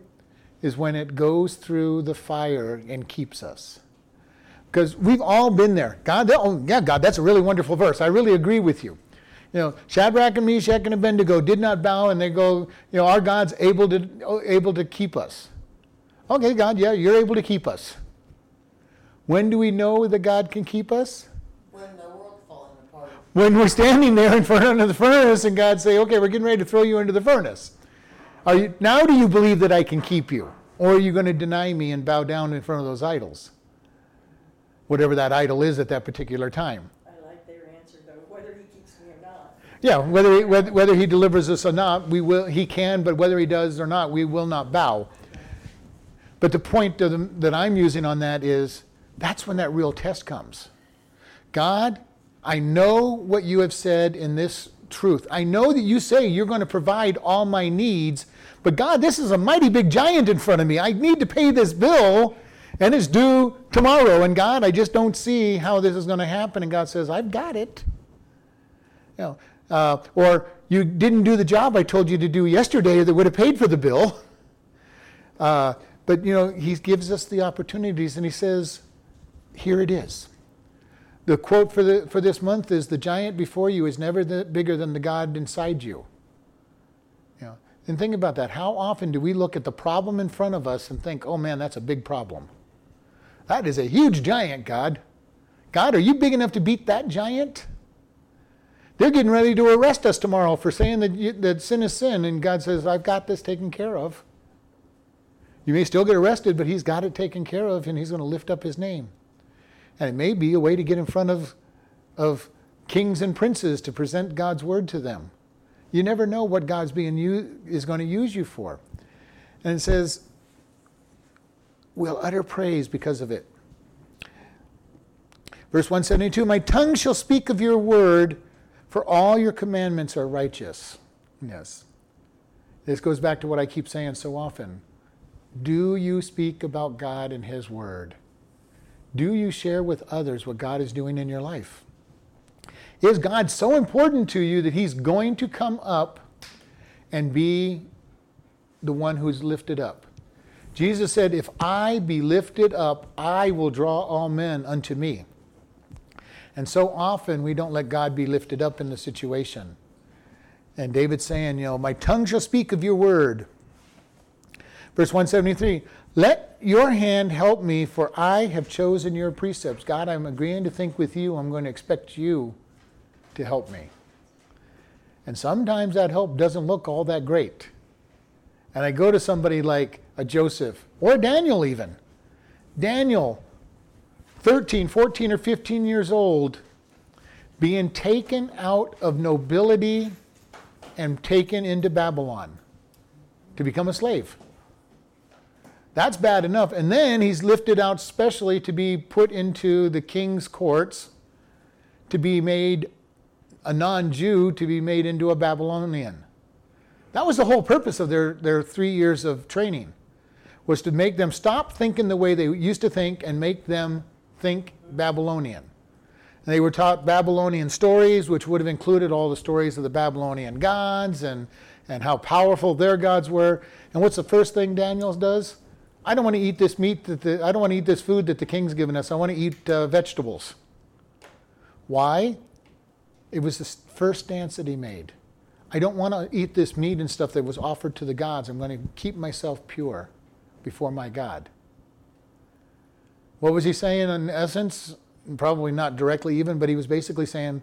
Is when it goes through the fire and keeps us. Because we've all been there. God, oh, yeah, God, that's a really wonderful verse. I really agree with you. You know, Shadrach and Meshach and Abednego did not bow, and they go, you know, our God's able to able to keep us. Okay, God, yeah, you're able to keep us. When do we know that God can keep us?
When the world's falling apart.
When we're standing there in front of the furnace and God say, okay, we're getting ready to throw you into the furnace. Are you, now do you believe that I can keep you? Or are you going to deny me and bow down in front of those idols? Whatever that idol is at that particular time.
I like their answer though, whether he keeps me or not.
Yeah, whether he, whether, whether he delivers us or not, we will. He can, but whether he does or not, we will not bow. But the point the, that I'm using on that is that's when that real test comes. God, I know what you have said in this truth. I know that you say you're going to provide all my needs, but God, this is a mighty big giant in front of me. I need to pay this bill, and it's due tomorrow. And God, I just don't see how this is going to happen. And God says, I've got it. You know, uh, or you didn't do the job I told you to do yesterday that would have paid for the bill. Uh, but you know, he gives us the opportunities, and he says, "Here it is." The quote for the for this month is, "The giant before you is never the, bigger than the God inside you." You know, and think about that. How often do we look at the problem in front of us and think, "Oh man, that's a big problem. That is a huge giant, God. God, are you big enough to beat that giant?" They're getting ready to arrest us tomorrow for saying that, that sin is sin, and God says, I've got this taken care of. You may still get arrested, but He's got it taken care of, and He's going to lift up His name. And it may be a way to get in front of, of kings and princes to present God's word to them. You never know what God's being is going to use you for. And it says, we'll utter praise because of it. Verse 172 My tongue shall speak of your word for all your commandments are righteous. Yes. This goes back to what I keep saying so often. Do you speak about God and His Word? Do you share with others what God is doing in your life? Is God so important to you that He's going to come up and be the one who's lifted up? Jesus said, If I be lifted up, I will draw all men unto me. And so often we don't let God be lifted up in the situation. And David's saying, you know, my tongue shall speak of your word. Verse 173 Let your hand help me, for I have chosen your precepts. God, I'm agreeing to think with you. I'm going to expect you to help me. And sometimes that help doesn't look all that great. And I go to somebody like a Joseph or Daniel, even. Daniel 13, 14, or 15 years old, being taken out of nobility and taken into Babylon to become a slave. That's bad enough. And then he's lifted out specially to be put into the king's courts, to be made a non Jew, to be made into a Babylonian. That was the whole purpose of their, their three years of training, was to make them stop thinking the way they used to think and make them think Babylonian. They were taught Babylonian stories, which would have included all the stories of the Babylonian gods and, and how powerful their gods were. And what's the first thing Daniel does? I don't want to eat this meat that the, I don't want to eat this food that the king's given us. I want to eat uh, vegetables. Why? It was the first dance that he made. I don't want to eat this meat and stuff that was offered to the gods. I'm going to keep myself pure before my God. What was he saying in essence? Probably not directly even, but he was basically saying,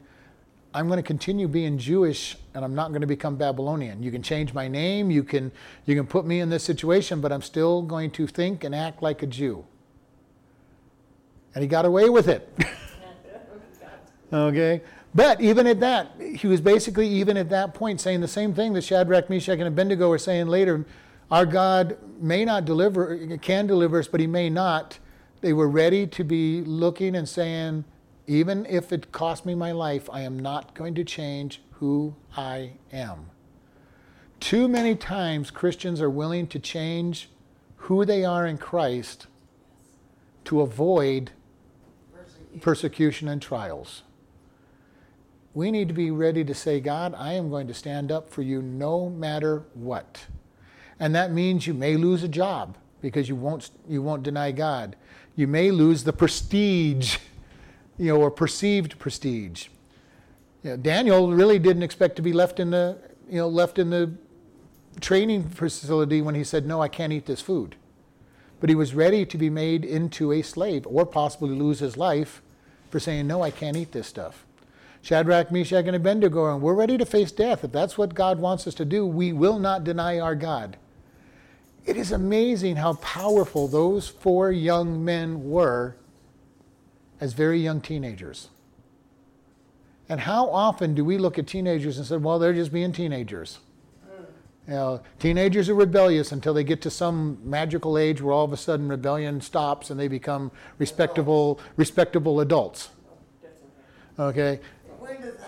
I'm going to continue being Jewish and I'm not going to become Babylonian. You can change my name, you can, you can put me in this situation, but I'm still going to think and act like a Jew. And he got away with it. *laughs* okay? But even at that, he was basically, even at that point, saying the same thing that Shadrach, Meshach, and Abednego were saying later. Our God may not deliver, can deliver us, but he may not. They were ready to be looking and saying, even if it costs me my life, I am not going to change who I am. Too many times Christians are willing to change who they are in Christ to avoid persecution and trials. We need to be ready to say, God, I am going to stand up for you no matter what. And that means you may lose a job because you won't, you won't deny God you may lose the prestige, you know, or perceived prestige. You know, Daniel really didn't expect to be left in the, you know, left in the training facility when he said, "No, I can't eat this food." But he was ready to be made into a slave, or possibly lose his life for saying, "No, I can't eat this stuff." Shadrach, Meshach, and Abednego, and we're ready to face death. If that's what God wants us to do, we will not deny our God. It is amazing how powerful those four young men were as very young teenagers. And how often do we look at teenagers and say, well, they're just being teenagers? Mm. You know, teenagers are rebellious until they get to some magical age where all of a sudden rebellion stops and they become respectable, respectable adults. Okay?
When does that happen?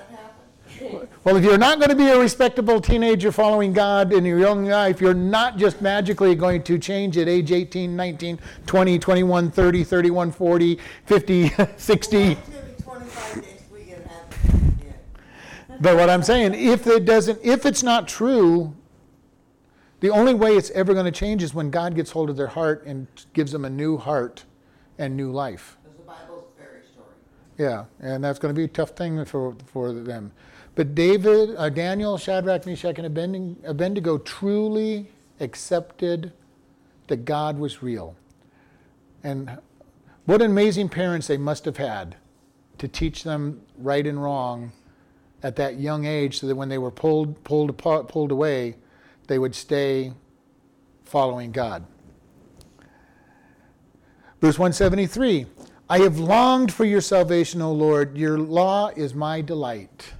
Well, if you're not going to be a respectable teenager following God in your young life, you're not just magically going to change at age 18, 19, 20, 21, 30, 31, 40, 50, *laughs* 60.
Well, it's gonna be twenty-five next week and happen again.
But what I'm saying, if it doesn't, if it's not true, the only way it's ever going to change is when God gets hold of their heart and gives them a new heart and new life.
Because the Bible's a fairy story.
Yeah, and that's going to be a tough thing for, for them. But David, uh, Daniel, Shadrach, Meshach, and Abednego, truly accepted that God was real. And what amazing parents they must have had to teach them right and wrong at that young age so that when they were pulled, pulled, apart, pulled away, they would stay following God. Verse 173 I have longed for your salvation, O Lord. Your law is my delight.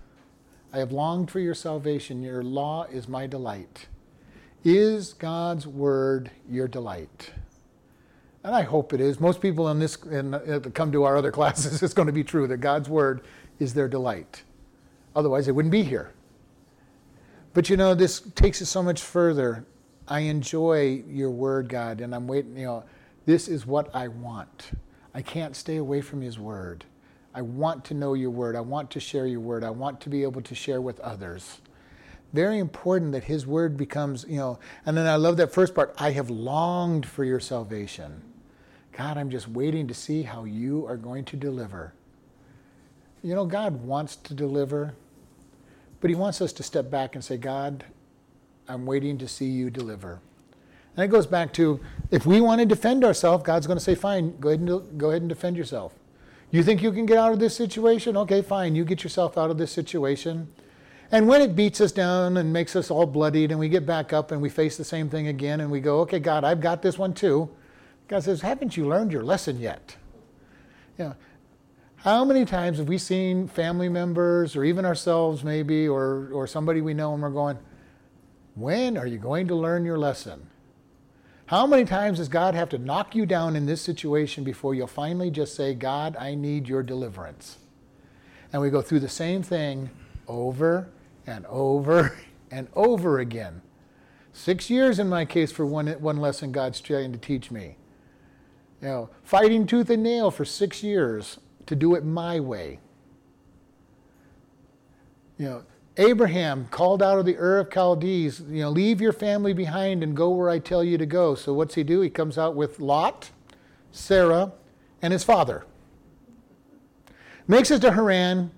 I have longed for your salvation. Your law is my delight. Is God's word your delight? And I hope it is. Most people in this in, come to our other *laughs* classes, it's going to be true that God's word is their delight. Otherwise, they wouldn't be here. But you know, this takes it so much further. I enjoy your word, God, and I'm waiting, you know, this is what I want. I can't stay away from his word. I want to know your word. I want to share your word. I want to be able to share with others. Very important that his word becomes, you know, and then I love that first part I have longed for your salvation. God, I'm just waiting to see how you are going to deliver. You know, God wants to deliver, but he wants us to step back and say, God, I'm waiting to see you deliver. And it goes back to if we want to defend ourselves, God's going to say, fine, go ahead, and, go ahead and defend yourself. You think you can get out of this situation? Okay, fine, you get yourself out of this situation. And when it beats us down and makes us all bloodied and we get back up and we face the same thing again and we go, okay, God, I've got this one too. God says, haven't you learned your lesson yet? You know, how many times have we seen family members or even ourselves maybe or, or somebody we know and we're going, when are you going to learn your lesson? How many times does God have to knock you down in this situation before you'll finally just say, God, I need your deliverance? And we go through the same thing over and over *laughs* and over again. Six years in my case for one, one lesson God's trying to teach me. You know, fighting tooth and nail for six years to do it my way. You know, Abraham called out of the Ur of Chaldees, you know, leave your family behind and go where I tell you to go. So what's he do? He comes out with Lot, Sarah, and his father. Makes it to Haran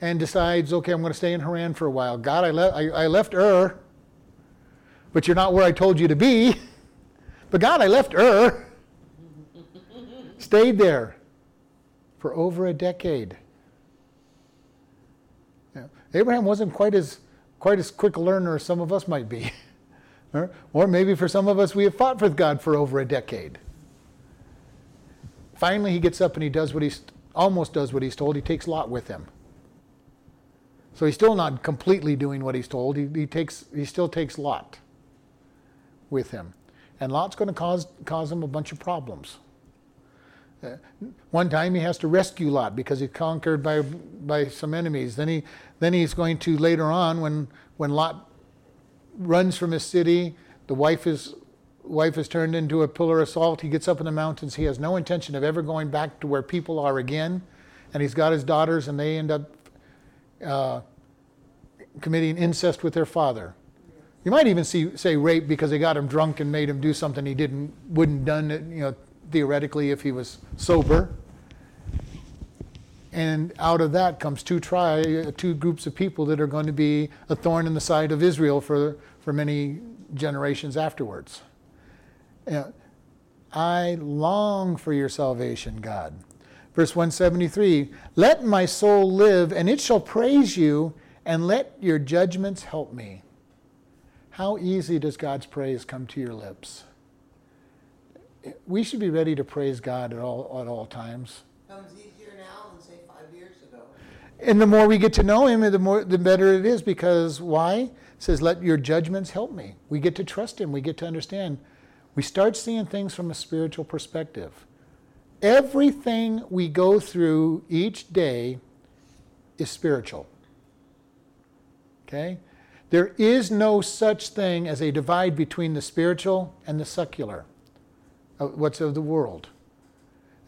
and decides, okay, I'm going to stay in Haran for a while. God, I, le- I, I left Ur, but you're not where I told you to be. *laughs* But God, I left Ur. *laughs* Stayed there for over a decade. Abraham wasn't quite as quite as quick a learner as some of us might be. *laughs* or, or maybe for some of us we have fought with God for over a decade. Finally he gets up and he does what he's almost does what he's told. He takes Lot with him. So he's still not completely doing what he's told. He, he takes he still takes Lot with him. And Lot's going to cause cause him a bunch of problems. Uh, one time he has to rescue Lot because he's conquered by by some enemies. Then he then he's going to later on when when Lot runs from his city, the wife is wife is turned into a pillar of salt. He gets up in the mountains. He has no intention of ever going back to where people are again, and he's got his daughters, and they end up uh, committing incest with their father. You might even see say rape because they got him drunk and made him do something he didn't wouldn't done you know theoretically if he was sober. And out of that comes two tri two groups of people that are going to be a thorn in the side of Israel for for many generations afterwards. Know, I long for your salvation, God. Verse 173 Let my soul live, and it shall praise you, and let your judgments help me. How easy does God's praise come to your lips? We should be ready to praise God at all, at all times.
Comes easier now than say five years ago.
And the more we get to know him, the more the better it is because why? It says, let your judgments help me. We get to trust him. We get to understand. We start seeing things from a spiritual perspective. Everything we go through each day is spiritual. Okay? There is no such thing as a divide between the spiritual and the secular, uh, what's of the world.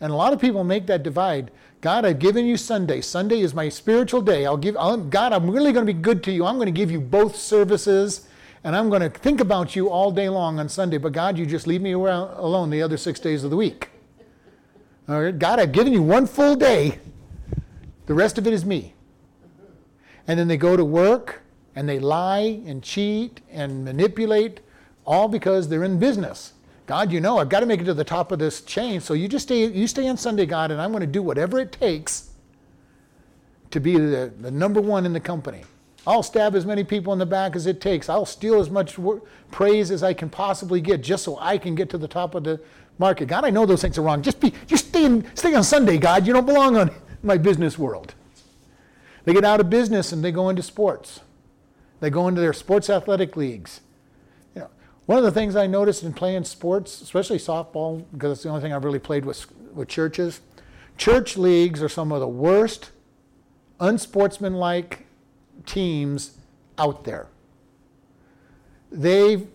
And a lot of people make that divide. God, I've given you Sunday. Sunday is my spiritual day. I'll give I'll, God, I'm really going to be good to you. I'm going to give you both services and I'm going to think about you all day long on Sunday. But God, you just leave me alone the other 6 days of the week. All right? God, I've given you one full day. The rest of it is me. And then they go to work and they lie and cheat and manipulate, all because they're in business. God, you know, I've got to make it to the top of this chain, so you just stay, you stay on Sunday, God, and I'm going to do whatever it takes to be the, the number one in the company. I'll stab as many people in the back as it takes. I'll steal as much praise as I can possibly get just so I can get to the top of the market. God, I know those things are wrong. Just be, just stay, in, stay on Sunday, God. You don't belong on my business world. They get out of business and they go into sports. They go into their sports athletic leagues. One of the things I noticed in playing sports, especially softball, because it's the only thing I've really played with, with churches, church leagues are some of the worst, unsportsmanlike teams out there. They've,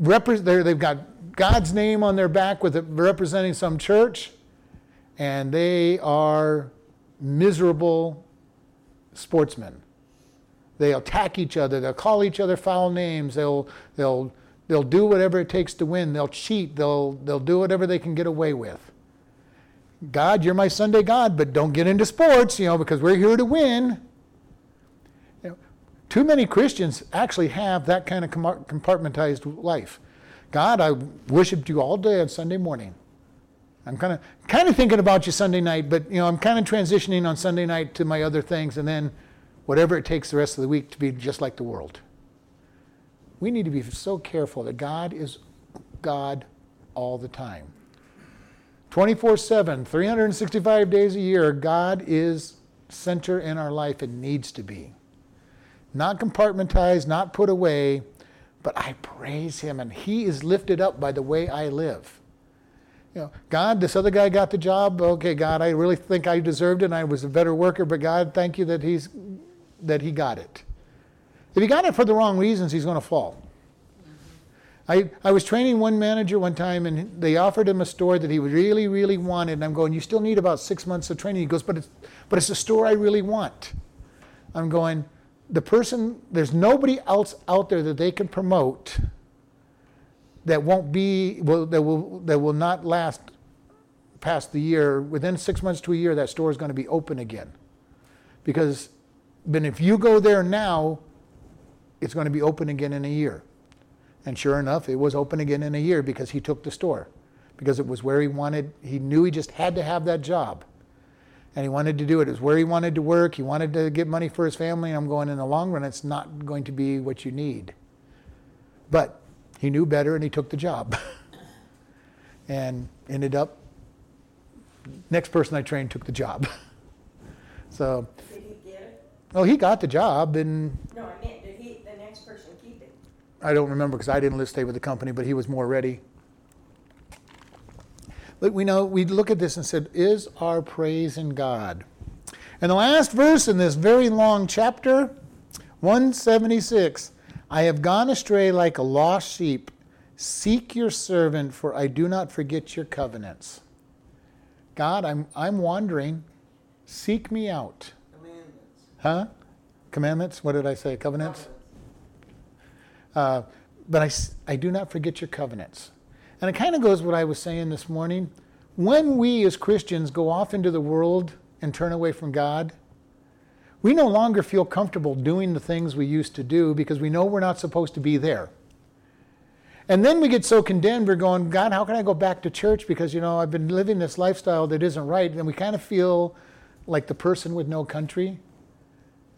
repre- they've got God's name on their back with it representing some church, and they are miserable sportsmen. They'll attack each other. They'll call each other foul names. They'll, they'll, they'll do whatever it takes to win. They'll cheat. They'll, they'll do whatever they can get away with. God, you're my Sunday God, but don't get into sports, you know, because we're here to win. You know, too many Christians actually have that kind of compartmentalized life. God, I worshiped you all day on Sunday morning. I'm kind of kind of thinking about you Sunday night, but you know, I'm kind of transitioning on Sunday night to my other things, and then whatever it takes the rest of the week to be just like the world. We need to be so careful that God is God all the time. 24 7, 365 days a year, God is center in our life and needs to be. Not compartmentalized, not put away, but I praise Him and He is lifted up by the way I live. You know, God, this other guy got the job. Okay, God, I really think I deserved it and I was a better worker, but God, thank you that He's that he got it. If he got it for the wrong reasons, he's going to fall. I, I was training one manager one time, and they offered him a store that he really, really wanted. And I'm going, You still need about six months of training. He goes, But it's, but it's a store I really want. I'm going, The person, there's nobody else out there that they can promote that won't be, will, that, will, that will not last past the year. Within six months to a year, that store is going to be open again. Because but if you go there now, it's going to be open again in a year. And sure enough, it was open again in a year because he took the store. Because it was where he wanted, he knew he just had to have that job. And he wanted to do it. It was where he wanted to work. He wanted to get money for his family. And I'm going, in the long run, it's not going to be what you need. But he knew better and he took the job. *laughs* and ended up, next person I trained took the job. *laughs* so Oh, he got the job, and
No, I meant, did he, the next person keep it?
I don't remember because I didn't stay with the company, but he was more ready. But we know we look at this and said, "Is our praise in God?" And the last verse in this very long chapter, 176, I have gone astray like a lost sheep. Seek your servant, for I do not forget your covenants. God, I'm, I'm wandering. Seek me out. Commandments. Huh? Commandments? What did I say? Covenants? Uh, but I, I do not forget your covenants. And it kind of goes what I was saying this morning. When we as Christians go off into the world and turn away from God, we no longer feel comfortable doing the things we used to do because we know we're not supposed to be there. And then we get so condemned, we're going, God, how can I go back to church? Because, you know, I've been living this lifestyle that isn't right. And we kind of feel like the person with no country.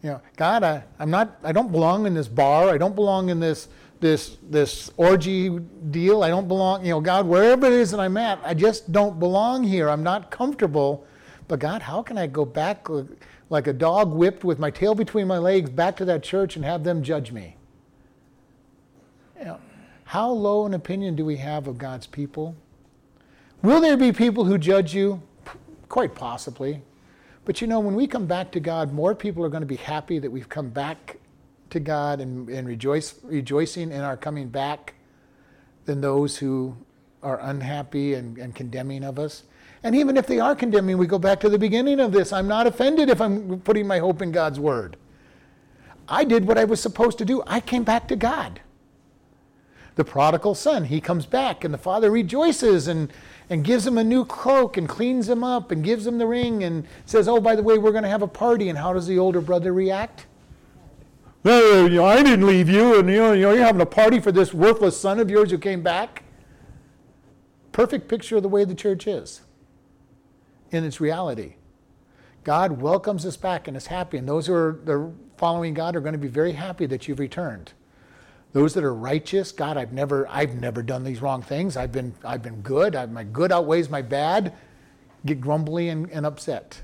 You know, God, I, I'm not, I don't belong in this bar. I don't belong in this, this, this orgy deal. I don't belong, you know, God, wherever it is that I'm at, I just don't belong here. I'm not comfortable But God, how can I go back like a dog whipped with my tail between my legs back to that church and have them judge me? You know, how low an opinion do we have of God's people? Will there be people who judge you? Quite possibly. But you know, when we come back to God, more people are going to be happy that we've come back to God and, and rejoice, rejoicing in our coming back than those who are unhappy and, and condemning of us. And even if they are condemning, we go back to the beginning of this. I'm not offended if I'm putting my hope in God's word. I did what I was supposed to do. I came back to God. The prodigal son, he comes back, and the father rejoices and, and gives him a new cloak and cleans him up and gives him the ring and says, Oh, by the way, we're going to have a party. And how does the older brother react? Well, you know, I didn't leave you, and you know, you know, you're having a party for this worthless son of yours who came back. Perfect picture of the way the church is in its reality. God welcomes us back and is happy, and those who are following God are going to be very happy that you've returned. Those that are righteous, God, I've never, I've never done these wrong things. I've been, I've been good. I, my good outweighs my bad. Get grumbly and, and upset.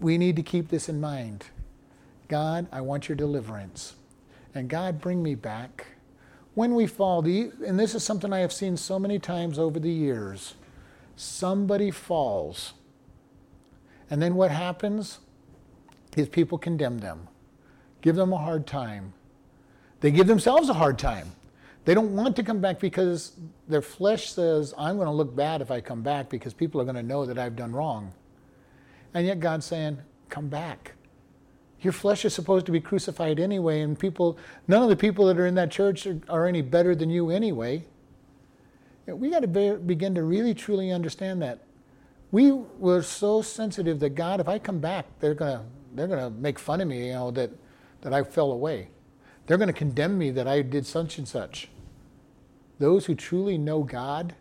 We need to keep this in mind. God, I want your deliverance. And God, bring me back. When we fall, and this is something I have seen so many times over the years somebody falls. And then what happens is people condemn them, give them a hard time. They give themselves a hard time. They don't want to come back because their flesh says, I'm going to look bad if I come back because people are going to know that I've done wrong. And yet God's saying, Come back. Your flesh is supposed to be crucified anyway, and people, none of the people that are in that church are, are any better than you anyway. We got to be, begin to really truly understand that. We were so sensitive that God, if I come back, they're gonna they're gonna make fun of me, you know, that that I fell away. They're gonna condemn me that I did such and such. Those who truly know God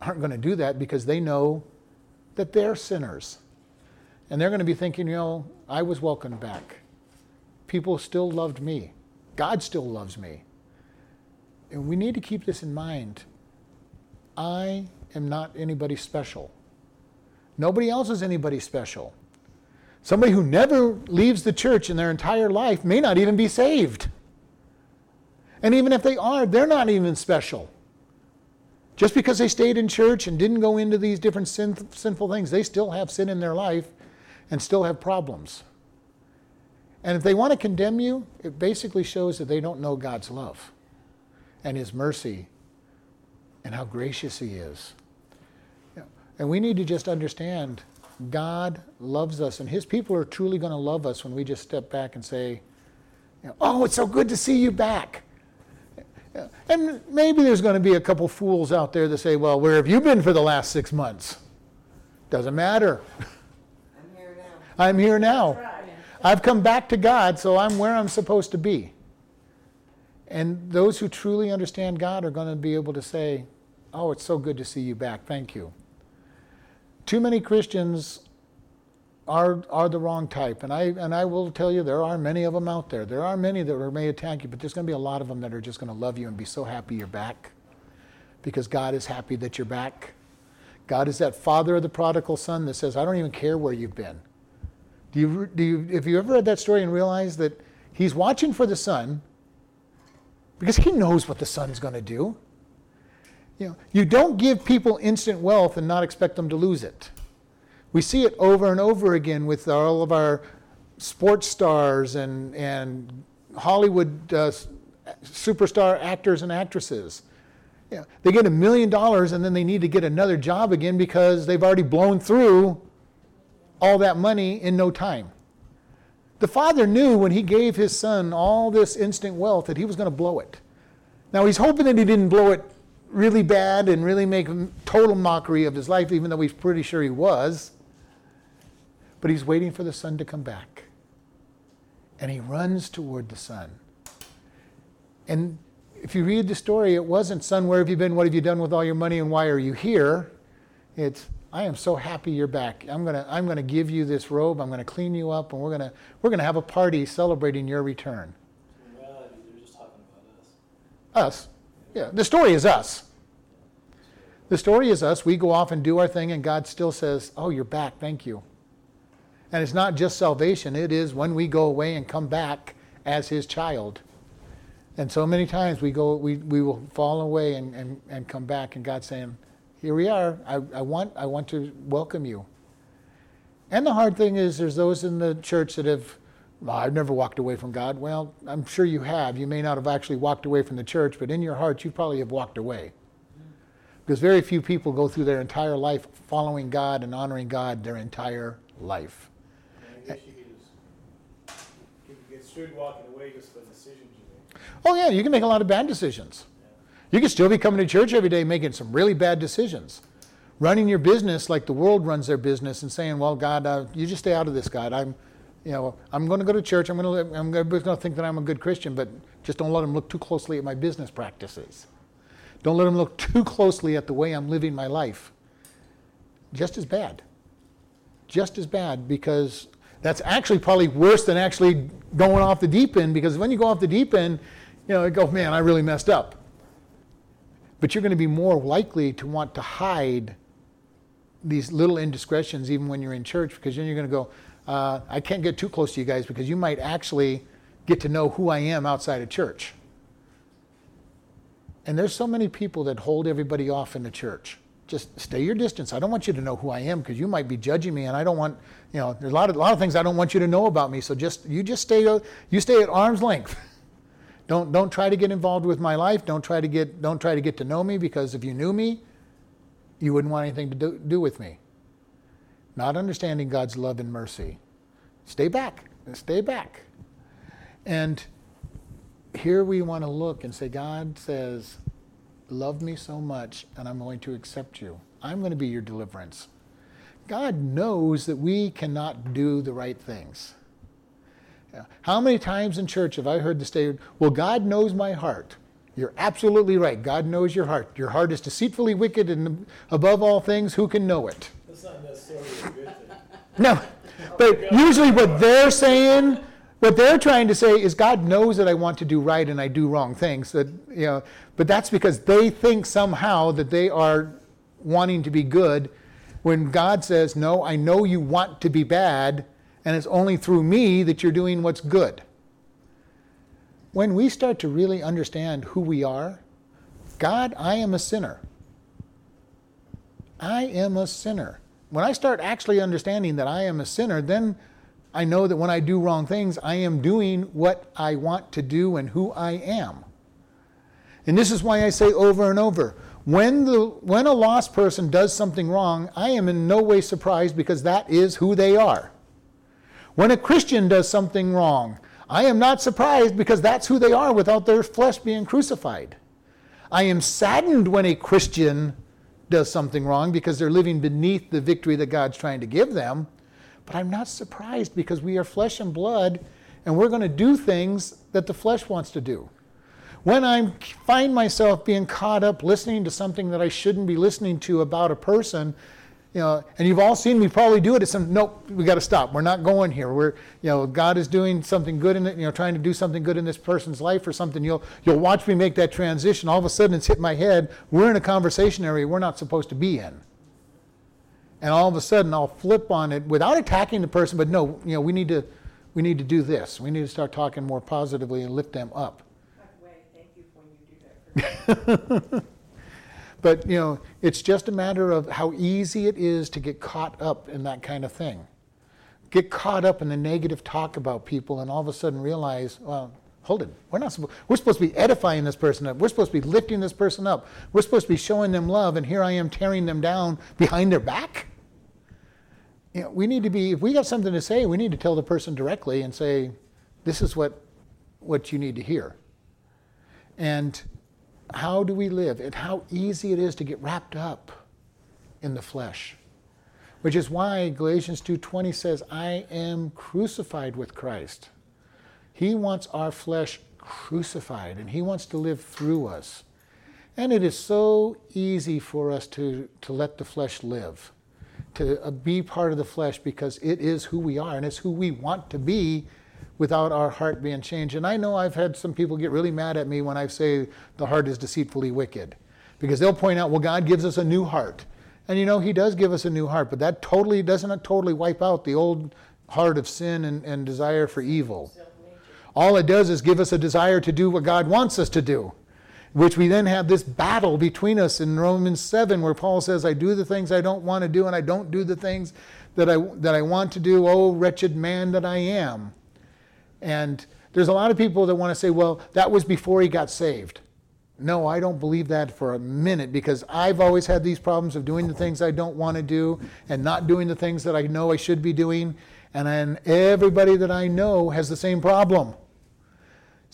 aren't going to do that because they know that they're sinners. And they're going to be thinking, you know, I was welcomed back. People still loved me. God still loves me. And we need to keep this in mind. I am not anybody special. Nobody else is anybody special. Somebody who never leaves the church in their entire life may not even be saved. And even if they are, they're not even special. Just because they stayed in church and didn't go into these different sin, sinful things, they still have sin in their life and still have problems. And if they want to condemn you, it basically shows that they don't know God's love and His mercy and how gracious He is. And we need to just understand God loves us, and His people are truly going to love us when we just step back and say, Oh, it's so good to see you back. And maybe there's going to be a couple fools out there that say, Well, where have you been for the last six months? Doesn't matter.
I'm here now.
I'm here now.
Right.
I've come back to God, so I'm where I'm supposed to be. And those who truly understand God are going to be able to say, Oh, it's so good to see you back. Thank you. Too many Christians are, are the wrong type. And I, and I will tell you, there are many of them out there. There are many that may attack you, but there's going to be a lot of them that are just going to love you and be so happy you're back because God is happy that you're back. God is that father of the prodigal son that says, I don't even care where you've been. Do you, do you, have you ever read that story and realized that he's watching for the son because he knows what the son's going to do? You, know, you don't give people instant wealth and not expect them to lose it. We see it over and over again with all of our sports stars and, and Hollywood uh, superstar actors and actresses. You know, they get a million dollars and then they need to get another job again because they've already blown through all that money in no time. The father knew when he gave his son all this instant wealth that he was going to blow it. Now he's hoping that he didn't blow it really bad and really make total mockery of his life, even though he's pretty sure he was. But he's waiting for the son to come back. And he runs toward the son. And if you read the story, it wasn't, Son, where have you been? What have you done with all your money? And why are you here? It's, I am so happy you're back. I'm going to I'm to give you this robe. I'm going to clean you up. And we're going we're to have a party celebrating your return.
Us.
Us. Yeah, the story is us. The story is us. We go off and do our thing, and God still says, Oh, you're back. Thank you. And it's not just salvation, it is when we go away and come back as His child. And so many times we go, we, we will fall away and, and, and come back, and God's saying, Here we are. I, I, want, I want to welcome you. And the hard thing is, there's those in the church that have, well, I've never walked away from God. Well, I'm sure you have. You may not have actually walked away from the church, but in your heart, you probably have walked away. Because very few people go through their entire life following God and honoring God their entire life.
I guess you could just, you could get screwed walking away just for decisions.
Oh, yeah, you can make a lot of bad decisions. You can still be coming to church every day making some really bad decisions. Running your business like the world runs their business and saying, well, God, uh, you just stay out of this, God. I'm, you know, I'm going to go to church. I'm going to, I'm going to think that I'm a good Christian, but just don't let them look too closely at my business practices. Don't let them look *laughs* too closely at the way I'm living my life. Just as bad. Just as bad because that's actually probably worse than actually going off the deep end because when you go off the deep end, you know, you go, man, I really messed up. But you're going to be more likely to want to hide these little indiscretions even when you're in church because then you're going to go, uh, I can't get too close to you guys because you might actually get to know who I am outside of church. And there's so many people that hold everybody off in the church. Just stay your distance. I don't want you to know who I am because you might be judging me, and I don't want, you know, there's a lot of a lot of things I don't want you to know about me. So just you just stay you stay at arm's length. *laughs* don't don't try to get involved with my life. Don't try to get don't try to get to know me because if you knew me, you wouldn't want anything to do, do with me. Not understanding God's love and mercy. Stay back. Stay back. And here we want to look and say, God says, Love me so much, and I'm going to accept you. I'm going to be your deliverance. God knows that we cannot do the right things. How many times in church have I heard the statement, Well, God knows my heart? You're absolutely right. God knows your heart. Your heart is deceitfully wicked, and above all things, who can know it?
That's not necessarily a good thing.
No, but usually what they're saying what they're trying to say is God knows that I want to do right and I do wrong things. That you know, but that's because they think somehow that they are wanting to be good, when God says, "No, I know you want to be bad, and it's only through me that you're doing what's good." When we start to really understand who we are, God, I am a sinner. I am a sinner. When I start actually understanding that I am a sinner, then I know that when I do wrong things, I am doing what I want to do and who I am. And this is why I say over and over when, the, when a lost person does something wrong, I am in no way surprised because that is who they are. When a Christian does something wrong, I am not surprised because that's who they are without their flesh being crucified. I am saddened when a Christian does something wrong because they're living beneath the victory that God's trying to give them. But I'm not surprised because we are flesh and blood and we're going to do things that the flesh wants to do. When I find myself being caught up listening to something that I shouldn't be listening to about a person, you know, and you've all seen me probably do it. It's some nope, we got to stop. We're not going here. We're, you know, God is doing something good in it. You know, trying to do something good in this person's life or something. You'll you'll watch me make that transition. All of a sudden, it's hit my head. We're in a conversation area we're not supposed to be in and all of a sudden I'll flip on it without attacking the person, but no, you know, we need to we need to do this. We need to start talking more positively and lift them up. *laughs* But you know, it's just a matter of how easy it is to get caught up in that kind of thing. Get caught up in the negative talk about people and all of a sudden realize, well, hold it. We're not supposed, we're supposed to be edifying this person up. We're supposed to be lifting this person up. We're supposed to be showing them love, and here I am tearing them down behind their back you know, we need to be, if we got something to say, we need to tell the person directly and say, this is what, what you need to hear. And how do we live? And how easy it is to get wrapped up in the flesh. Which is why Galatians 2:20 says, "I am crucified with Christ." He wants our flesh crucified and he wants to live through us. And it is so easy for us to, to let the flesh live to uh, be part of the flesh because it is who we are and it's who we want to be without our heart being changed. And I know I've had some people get really mad at me when I say the heart is deceitfully wicked. Because they'll point out, well, God gives us a new heart. And you know, He does give us a new heart, but that totally doesn't totally wipe out the old heart of sin and, and desire for evil. All it does is give us a desire to do what God wants us to do, which we then have this battle between us in Romans 7, where Paul says, I do the things I don't want to do, and I don't do the things that I, that I want to do. Oh, wretched man that I am. And there's a lot of people that want to say, well, that was before he got saved. No, I don't believe that for a minute because I've always had these problems of doing the things I don't want to do and not doing the things that I know I should be doing. And everybody that I know has the same problem.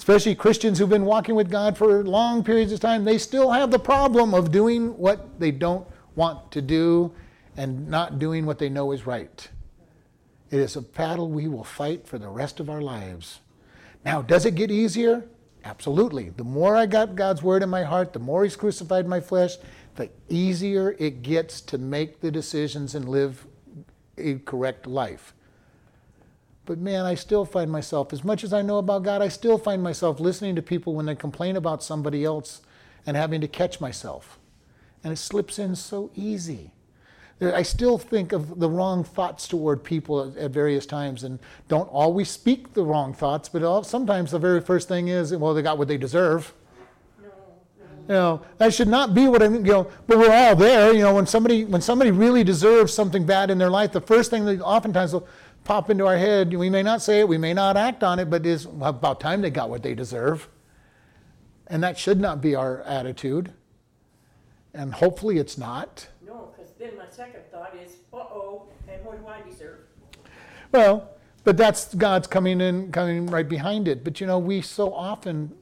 Especially Christians who've been walking with God for long periods of time, they still have the problem of doing what they don't want to do and not doing what they know is right. It is a battle we will fight for the rest of our lives. Now, does it get easier? Absolutely. The more I got God's word in my heart, the more He's crucified my flesh, the easier it gets to make the decisions and live a correct life. But man, I still find myself, as much as I know about God, I still find myself listening to people when they complain about somebody else and having to catch myself. And it slips in so easy. I still think of the wrong thoughts toward people at, various times and don't always speak the wrong thoughts, but all, sometimes the very first thing is, well, they got what they deserve.
No, no.
You know, that should not be what I mean, you know, but we're all there. You know, when somebody when somebody really deserves something bad in their life, the first thing that oftentimes will pop into our head, we may not say it, we may not act on it, but it's about time they got what they deserve. And that should not be our attitude. And hopefully it's not.
No, because then my second thought is, uh-oh, and what do I deserve?
Well, but that's God's coming in, coming right behind it. But you know, we so often,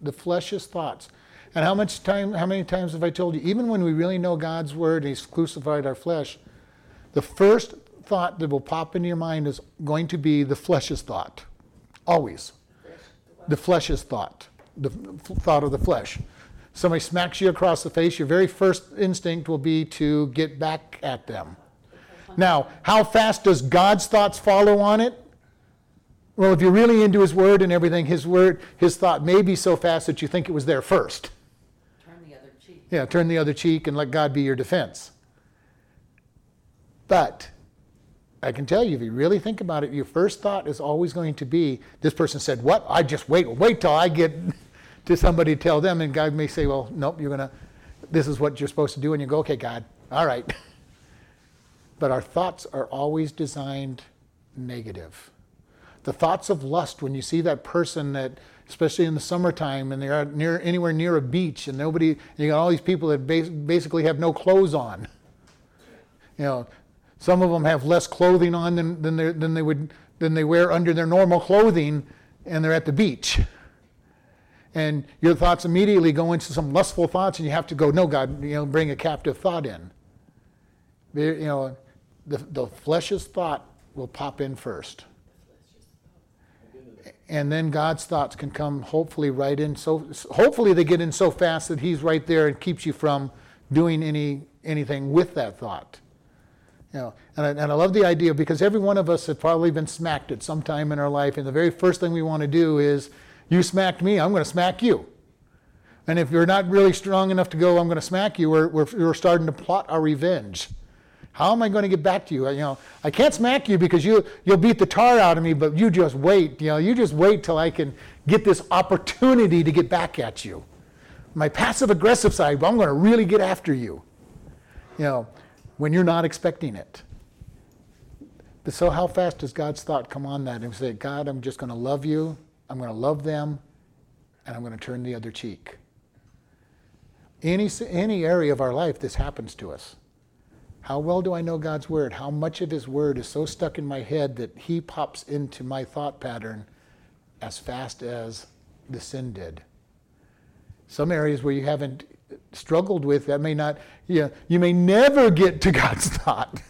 the flesh's thoughts. And how much time, how many times have I told you, even when we really know God's word and He's crucified our flesh, the first thought that will pop into your mind is going to be the flesh's thought. Always. The flesh's thought. The thought of the flesh. Somebody smacks you across the face, your very first instinct will be to get back at them. Now, how fast does God's thoughts follow on it? Well, if you're really into His Word and everything, His Word, His thought may be so fast that you think it was there first.
Turn the other cheek.
Yeah, turn the other cheek and let God be your defense. But I can tell you, if you really think about it, your first thought is always going to be, this person said, what? I just wait, wait till I get *laughs* to somebody to tell them. And God may say, well, nope, you're going to, this is what you're supposed to do. And you go, okay, God, all right. *laughs* But our thoughts are always designed negative. The thoughts of lust, when you see that person that, especially in the summertime, and they're near anywhere near a beach, and nobody, you got all these people that bas- basically have no clothes on. You know, some of them have less clothing on than, than, than they would than they wear under their normal clothing, and they're at the beach. And your thoughts immediately go into some lustful thoughts, and you have to go, no, God, you know, bring a captive thought in. You know, the, the flesh's thought will pop in first. And then God's thoughts can come hopefully right in so hopefully they get in so fast that he's right there and keeps you from doing any anything with that thought. You know, and I, and I love the idea because every one of us has probably been smacked at some time in our life, and the very first thing we want to do is, you smacked me, I'm going to smack you. And if you're not really strong enough to go, I'm going to smack you, we're, we're, we're starting to plot our revenge. How am I going to get back to you? You know, I can't smack you because you, you'll beat the tar out of me, but you just wait. You know, you just wait till I can get this opportunity to get back at you. My passive aggressive side, I'm going to really get after you. You know, when you're not expecting it. So how fast does God's thought come on that and say, God, I'm just going to love you, I'm going to love them, and I'm going to turn the other cheek? Any, any area of our life, this happens to us. How well do I know God's word? How much of his word is so stuck in my head that he pops into my thought pattern as fast as the sin did? Some areas where you haven't struggled with that may not, yeah, you may never get to God's *laughs* thought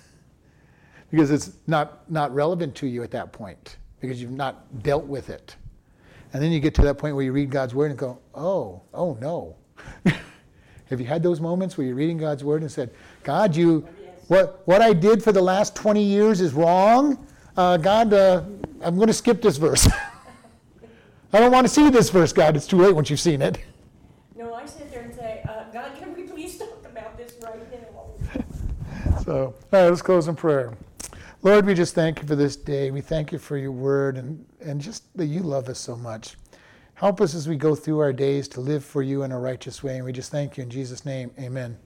because it's not, not relevant to you at that point because you've not dealt with it. And then you get to that point where you read God's word and go, oh, oh no. *laughs* Have you had those moments where you're reading God's word and said, God, you, what, what I did for the last 20 years is wrong? Uh, God, uh, I'm going to skip this verse. *laughs* I don't want to see this verse, God. It's too late once you've seen it.
No, I sit there and say, uh, God, right now.
So, all right, let's close in prayer. Lord, we just thank you for this day. We thank you for your word and, and just that you love us so much. Help us as we go through our days to live for you in a righteous way. And we just thank you in Jesus' name. Amen.